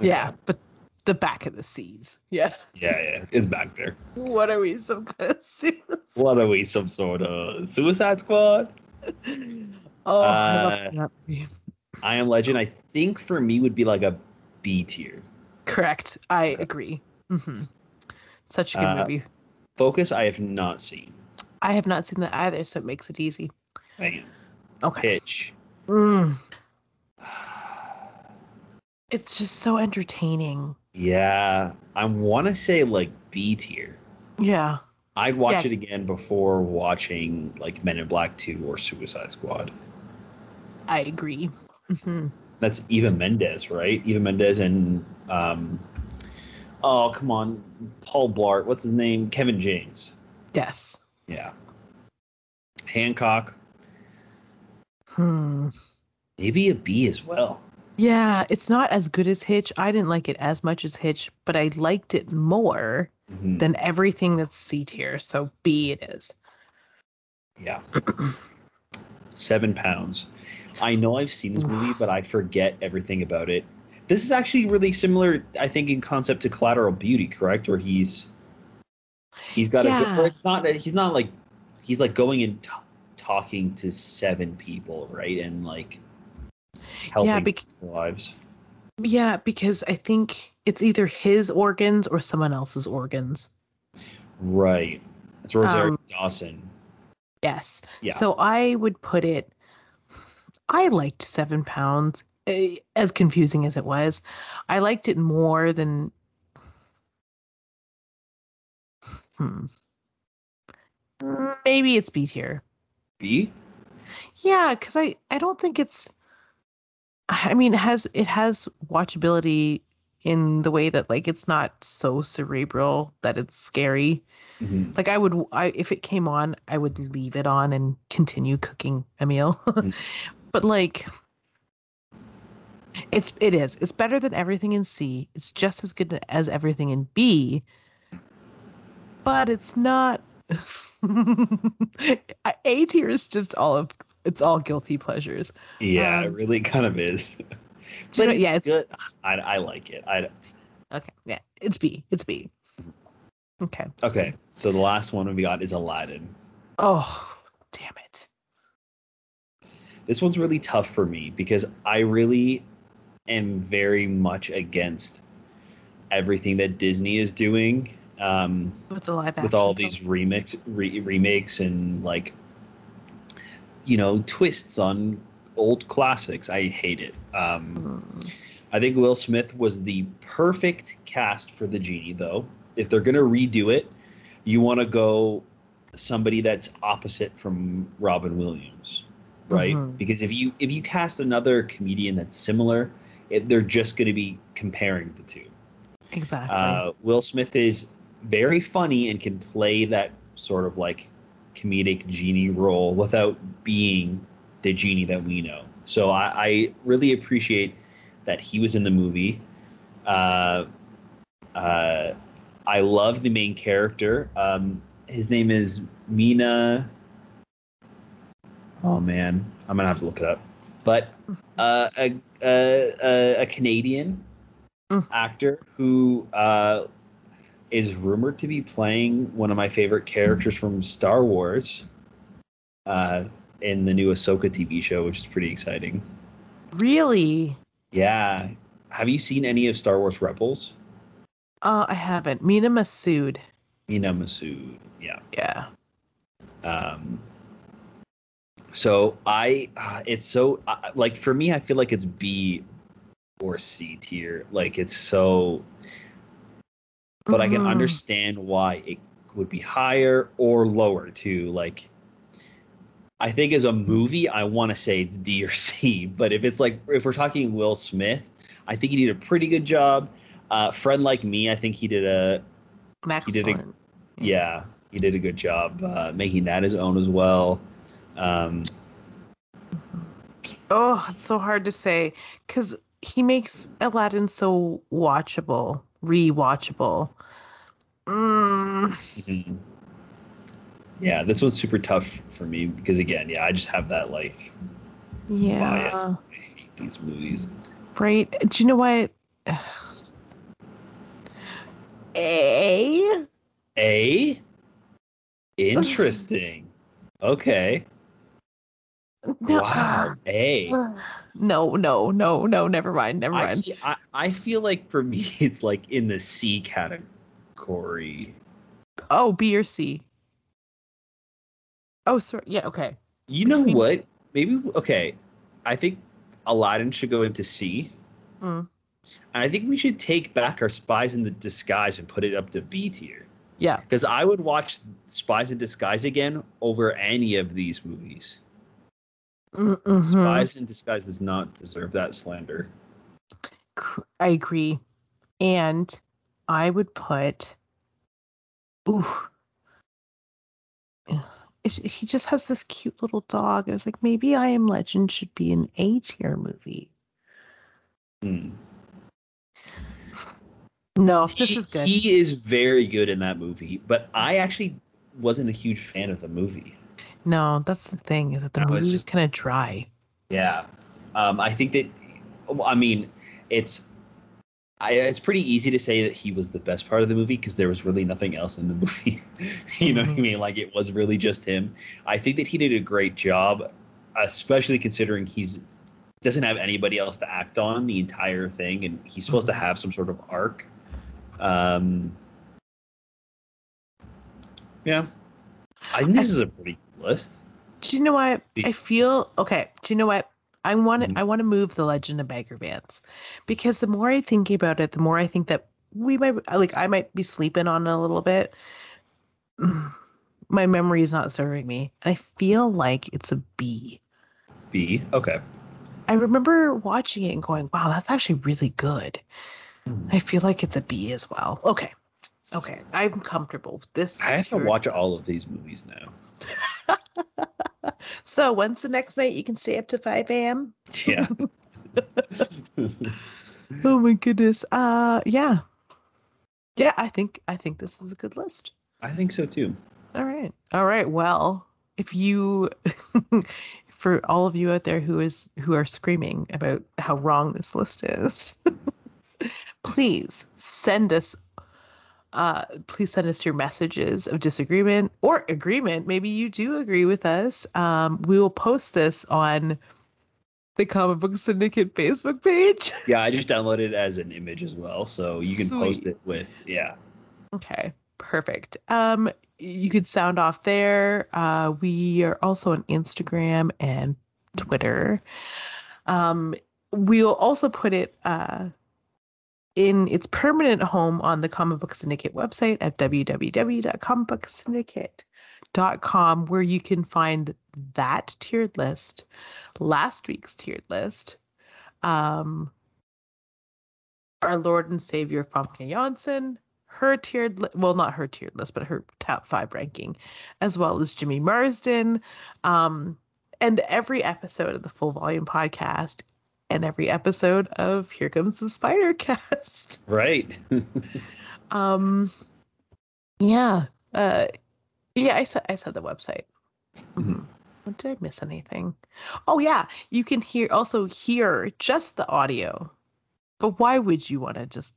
Yeah. But the back of the seas. Yeah. Yeah, yeah, it's back there. What are we some kind of suicide? What are we? Some sort of Suicide Squad? Oh, I Uh, love that movie. I Am Legend. I think for me would be like a B tier. Correct. I Okay. agree. hmm Such a good Uh, movie. Focus. I have not seen. I have not seen that either, so it makes it easy. Bam. Okay. Hitch. Mm, it's just so entertaining. Yeah, I want to say like B tier. Yeah. I'd watch Yeah. it again before watching like Men in Black 2 or Suicide Squad. I agree. hmm That's Eva Mendes, right? Eva Mendes and um oh come on, Paul Blart. What's his name? Kevin James. Yes. Yeah. Hancock. Hmm. Maybe a B as well. Yeah, it's not as good as Hitch. I didn't like it as much as Hitch, but I liked it more Mhm. than everything that's C tier. So B it is. Yeah. Seven pounds. I know I've seen this movie, but I forget everything about it. This is actually really similar, I think, in concept to Collateral Beauty, correct? Where he's he's got Yeah. a. Or it's not. that He's not like he's like going and t- talking to seven people, right? And like helping bec- people's lives. Yeah, because I think it's either his organs or someone else's organs. Right. It's Rosario Um, Dawson. Yes. Yeah. So I would put it. I liked Seven Pounds, eh, as confusing as it was. I liked it more than. Hmm. Mm, Maybe it's B tier. B. Yeah, because I I don't think it's. I mean, it has it has watchability in the way that like it's not so cerebral that it's scary. Mhm. Like I would, I if it came on, I would leave it on and continue cooking a meal. Mm. but like, it's it is it's better than everything in C. It's just as good as everything in B. But it's not. A tier is just all of it's all guilty pleasures. Yeah, it Um, really kind of is. but know- yeah, it's- good. I, I like it. I Okay, yeah, it's B. It's B. Okay. okay. So the last one we got is Aladdin. Oh, damn it. This one's really tough for me because I really am very much against everything that Disney is doing um, With the live action. with all these remix re- remakes and like you know twists on old classics. I hate it. Um, Mm. I think Will Smith was the perfect cast for the genie, though. If they're gonna redo it, you want to go somebody that's opposite from Robin Williams, right? Mhm. Because if you if you cast another comedian that's similar, it, they're just gonna be comparing the two. Exactly. Uh, Will Smith is very funny and can play that sort of like comedic genie role without being the genie that we know. So I, I really appreciate that he was in the movie. Uh, uh, I love the main character. Um, his name is Mena. Oh man, I'm gonna have to look it up. But uh, a, a, a, Canadian Mm. actor who uh, is rumored to be playing one of my favorite characters from Star Wars uh, in the new Ahsoka TV show, which is pretty exciting. really? Yeah. Have you seen any of Star Wars Rebels? Uh, I haven't. Mena Massoud. Mena Massoud. Yeah. Yeah. Um, so I, uh, it's so uh, like for me, I feel like it's B or C tier. Like it's so, but I can Mhm. understand why it would be higher or lower too. Like, I think as a movie, I want to say it's D or C. But if it's like if we're talking Will Smith, I think he did a pretty good job. Uh, Friend like me, I think he did a Excellent. did a- yeah, he did a good job uh, making that his own as well. Um, Oh, it's so hard to say because he makes Aladdin so watchable, rewatchable. Mm, mhm. Yeah, this one's super tough for me because again, yeah, I just have that like yeah. bias. I hate these movies. Right. Do you know what? A. A. Interesting. Okay. No. Wow. A. No, no, no, no. Never mind. Never I, mind. see, I, I feel like for me it's like in the C category. Oh, B or C. Oh, sorry. Yeah. Okay. You know Between- what? Maybe okay. I think Aladdin should go into C. Mm. And I think we should take back our spies in the disguise and put it up to B tier. Yeah. Because I would watch Spies in Disguise again over any of these movies. Mm-hmm. Spies in Disguise does not deserve that slander. I agree. And I would put ooh. He just has this cute little dog. I was like, maybe I Am Legend should be an A tier movie. Hmm. No, this he, is good. He is very good in that movie, but I actually wasn't a huge fan of the movie. no, that's the thing, is that the movie was just- kind of dry. Yeah, um, I think that. I mean, it's. I, it's pretty easy to say that he was the best part of the movie because there was really nothing else in the movie. you know what I Mhm. mean? Like it was really just him. I think that he did a great job, especially considering he's doesn't have anybody else to act on the entire thing, and he's supposed to Mhm. have some sort of arc. Um, yeah, I think this is a pretty good list. Do you know what? I feel okay. Do you know what? I want to. Mhm. I want to move the Legend of Bagger Vance because the more I think about it, the more I think that we might like. I might be sleeping on it a little bit. My memory is not serving me, and I feel like it's a B. B. Okay. I remember watching it and going, "Wow, that's actually really good." I feel like it's a B as well. Okay, okay, I'm comfortable with this. I have to watch all of these movies now. So when's the next night you can stay up to five a.m.? Yeah. Oh my goodness. Uh yeah. Yeah, I think I think this is a good list. I think so too. All right. All right. Well, if you for all of you out there who is who are screaming about how wrong this list is, please send us uh please send us your messages of disagreement or agreement. Maybe you do agree with us. Um we will post this on the comic book syndicate Facebook page. Yeah, I just downloaded it as an image as well, so you can post it with yeah. Okay, perfect. Um, you could sound off there. Uh, we are also on Instagram and Twitter. Um, we'll also put it uh, in its permanent home on the Comic Book Syndicate website at www.comicbooksyndicate.com, where you can find that tiered list, last week's tiered list, um, our Lord and Savior Famke Janssen, her tiered li- well not her tiered list but her top five ranking as well as jimmy marsden um and every episode of the full volume podcast and every episode of here comes the spider cast. Right. um yeah uh yeah i said i said the website. Mhm. Did i miss anything? Oh yeah you can hear also hear just the audio. But why would you want to just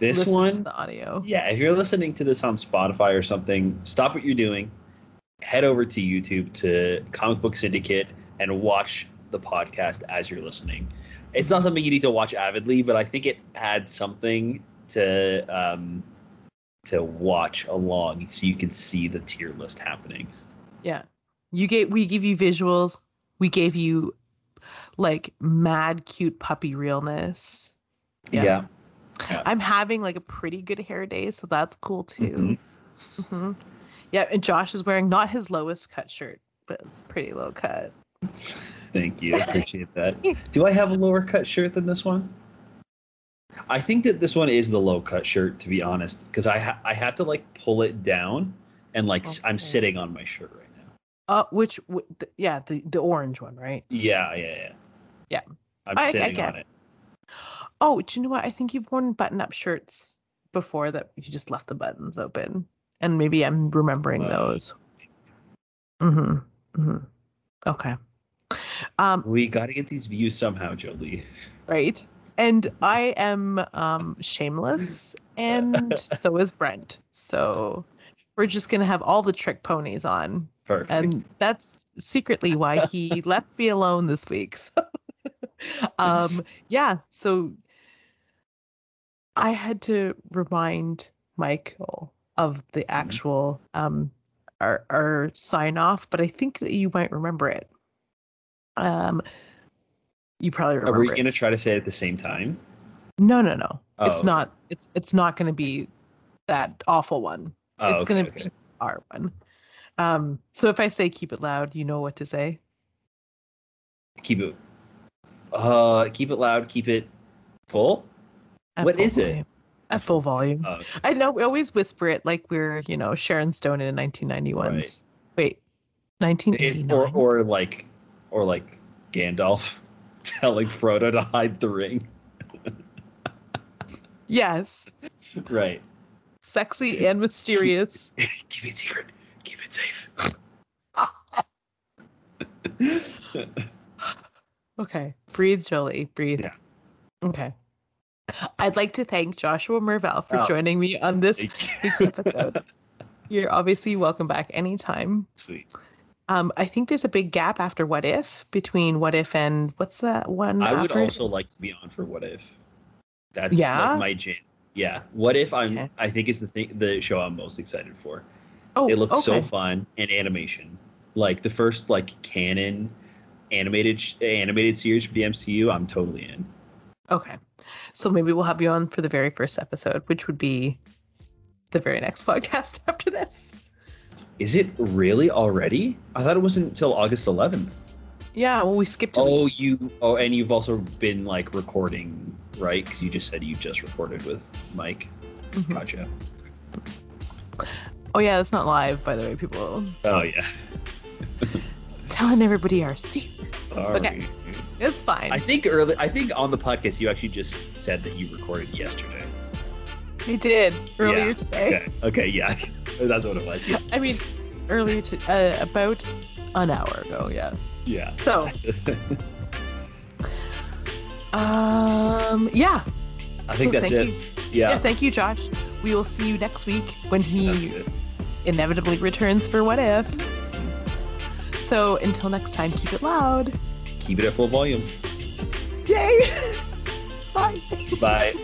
this listen to one, the audio? Yeah, if you're listening to this on Spotify or something, stop what you're doing, head over to YouTube to Comic Book Syndicate and watch the podcast as you're listening. It's not something you need to watch avidly, but I think it adds something to um, to watch along so you can see the tier list happening. Yeah. You get we give you visuals. We gave you like mad cute puppy realness. Yeah. Yeah. I'm having like a pretty good hair day, so that's cool too. Mhm. hmm Yeah, and Josh is wearing not his lowest cut shirt, but it's pretty low cut. Thank you. Appreciate that. Do I have a lower cut shirt than this one? I think that this one is the low cut shirt, to be honest, because I ha- I have to like pull it down, and like I'm sitting on my shirt right now. Uh which w- th- yeah, the the orange one, right? Yeah, yeah, yeah. Yeah. I'm I- I sitting get on it. Oh, do you know what? I think you've worn button up shirts before that you just left the buttons open. And maybe I'm remembering Uh, those. Mm-hmm. Mm-hmm. Okay. Um, We got to get these views somehow, Jolie. right. And I am um shameless and so is Brent. So we're just gonna have all the trick ponies on. Perfect. And that's secretly why he left me alone this week. So, um, yeah. So I had to remind Michael of the actual um our our sign off, but I think that you might remember it. Um, you probably Are we going to try to say it at the same time? No, no, no. Oh, it's not. It's it's not going to be that awful one. Oh, it's okay, gonna okay. be our one. Um, so if I say keep it loud, you know what to say. keep it. Uh, keep it loud. Keep it full. At What full is it? volume. At full volume. Uh, I know we always whisper it like we're, you know, Sharon Stone in 1991's. Wait, it's 1989. or or like or like Gandalf telling Frodo to hide the ring. yes, Right. sexy and mysterious. Keep it secret. Keep it safe. Okay, breathe, Jolie, breathe. Yeah. Okay. I'd like to thank Joshua Mervell for Oh. joining me on this week's episode. You're obviously welcome back anytime. Sweet. Um, I think there's a big gap after What If between What If and what's that one? I would after also like to be on for What If. That's Yeah? like my jam. Yeah. What if I'm? Okay. I think is the thing, the show I'm most excited for. Oh, it looks so fun and animation. Like the first like canon animated sh- animated series for the MCU. I'm totally in. Okay. So maybe we'll have you on for the very first episode, which would be the very next podcast after this. Is it really already? I thought it wasn't until August 11th. Yeah, well, we skipped. Oh, you. Oh, and you've also been like recording, right? Because you just said you just recorded with Mike. Mhm. Gotcha. Oh yeah, that's not live, by the way. People Oh yeah. telling everybody our secrets. Okay, Sorry. it's fine. I think early. I think on the podcast you actually just said that you recorded yesterday. We did earlier Yeah, today. Okay. Okay. Yeah. That's what it was. Yeah. I mean, earlier to uh, about an hour ago. Yeah. Yeah. So, um, yeah. I think So that's thank it. You. Yeah. yeah, thank you, Josh. We will see you next week when he inevitably returns for What If. So until next time, keep it loud. Keep it at full volume. Yay! Bye. Bye.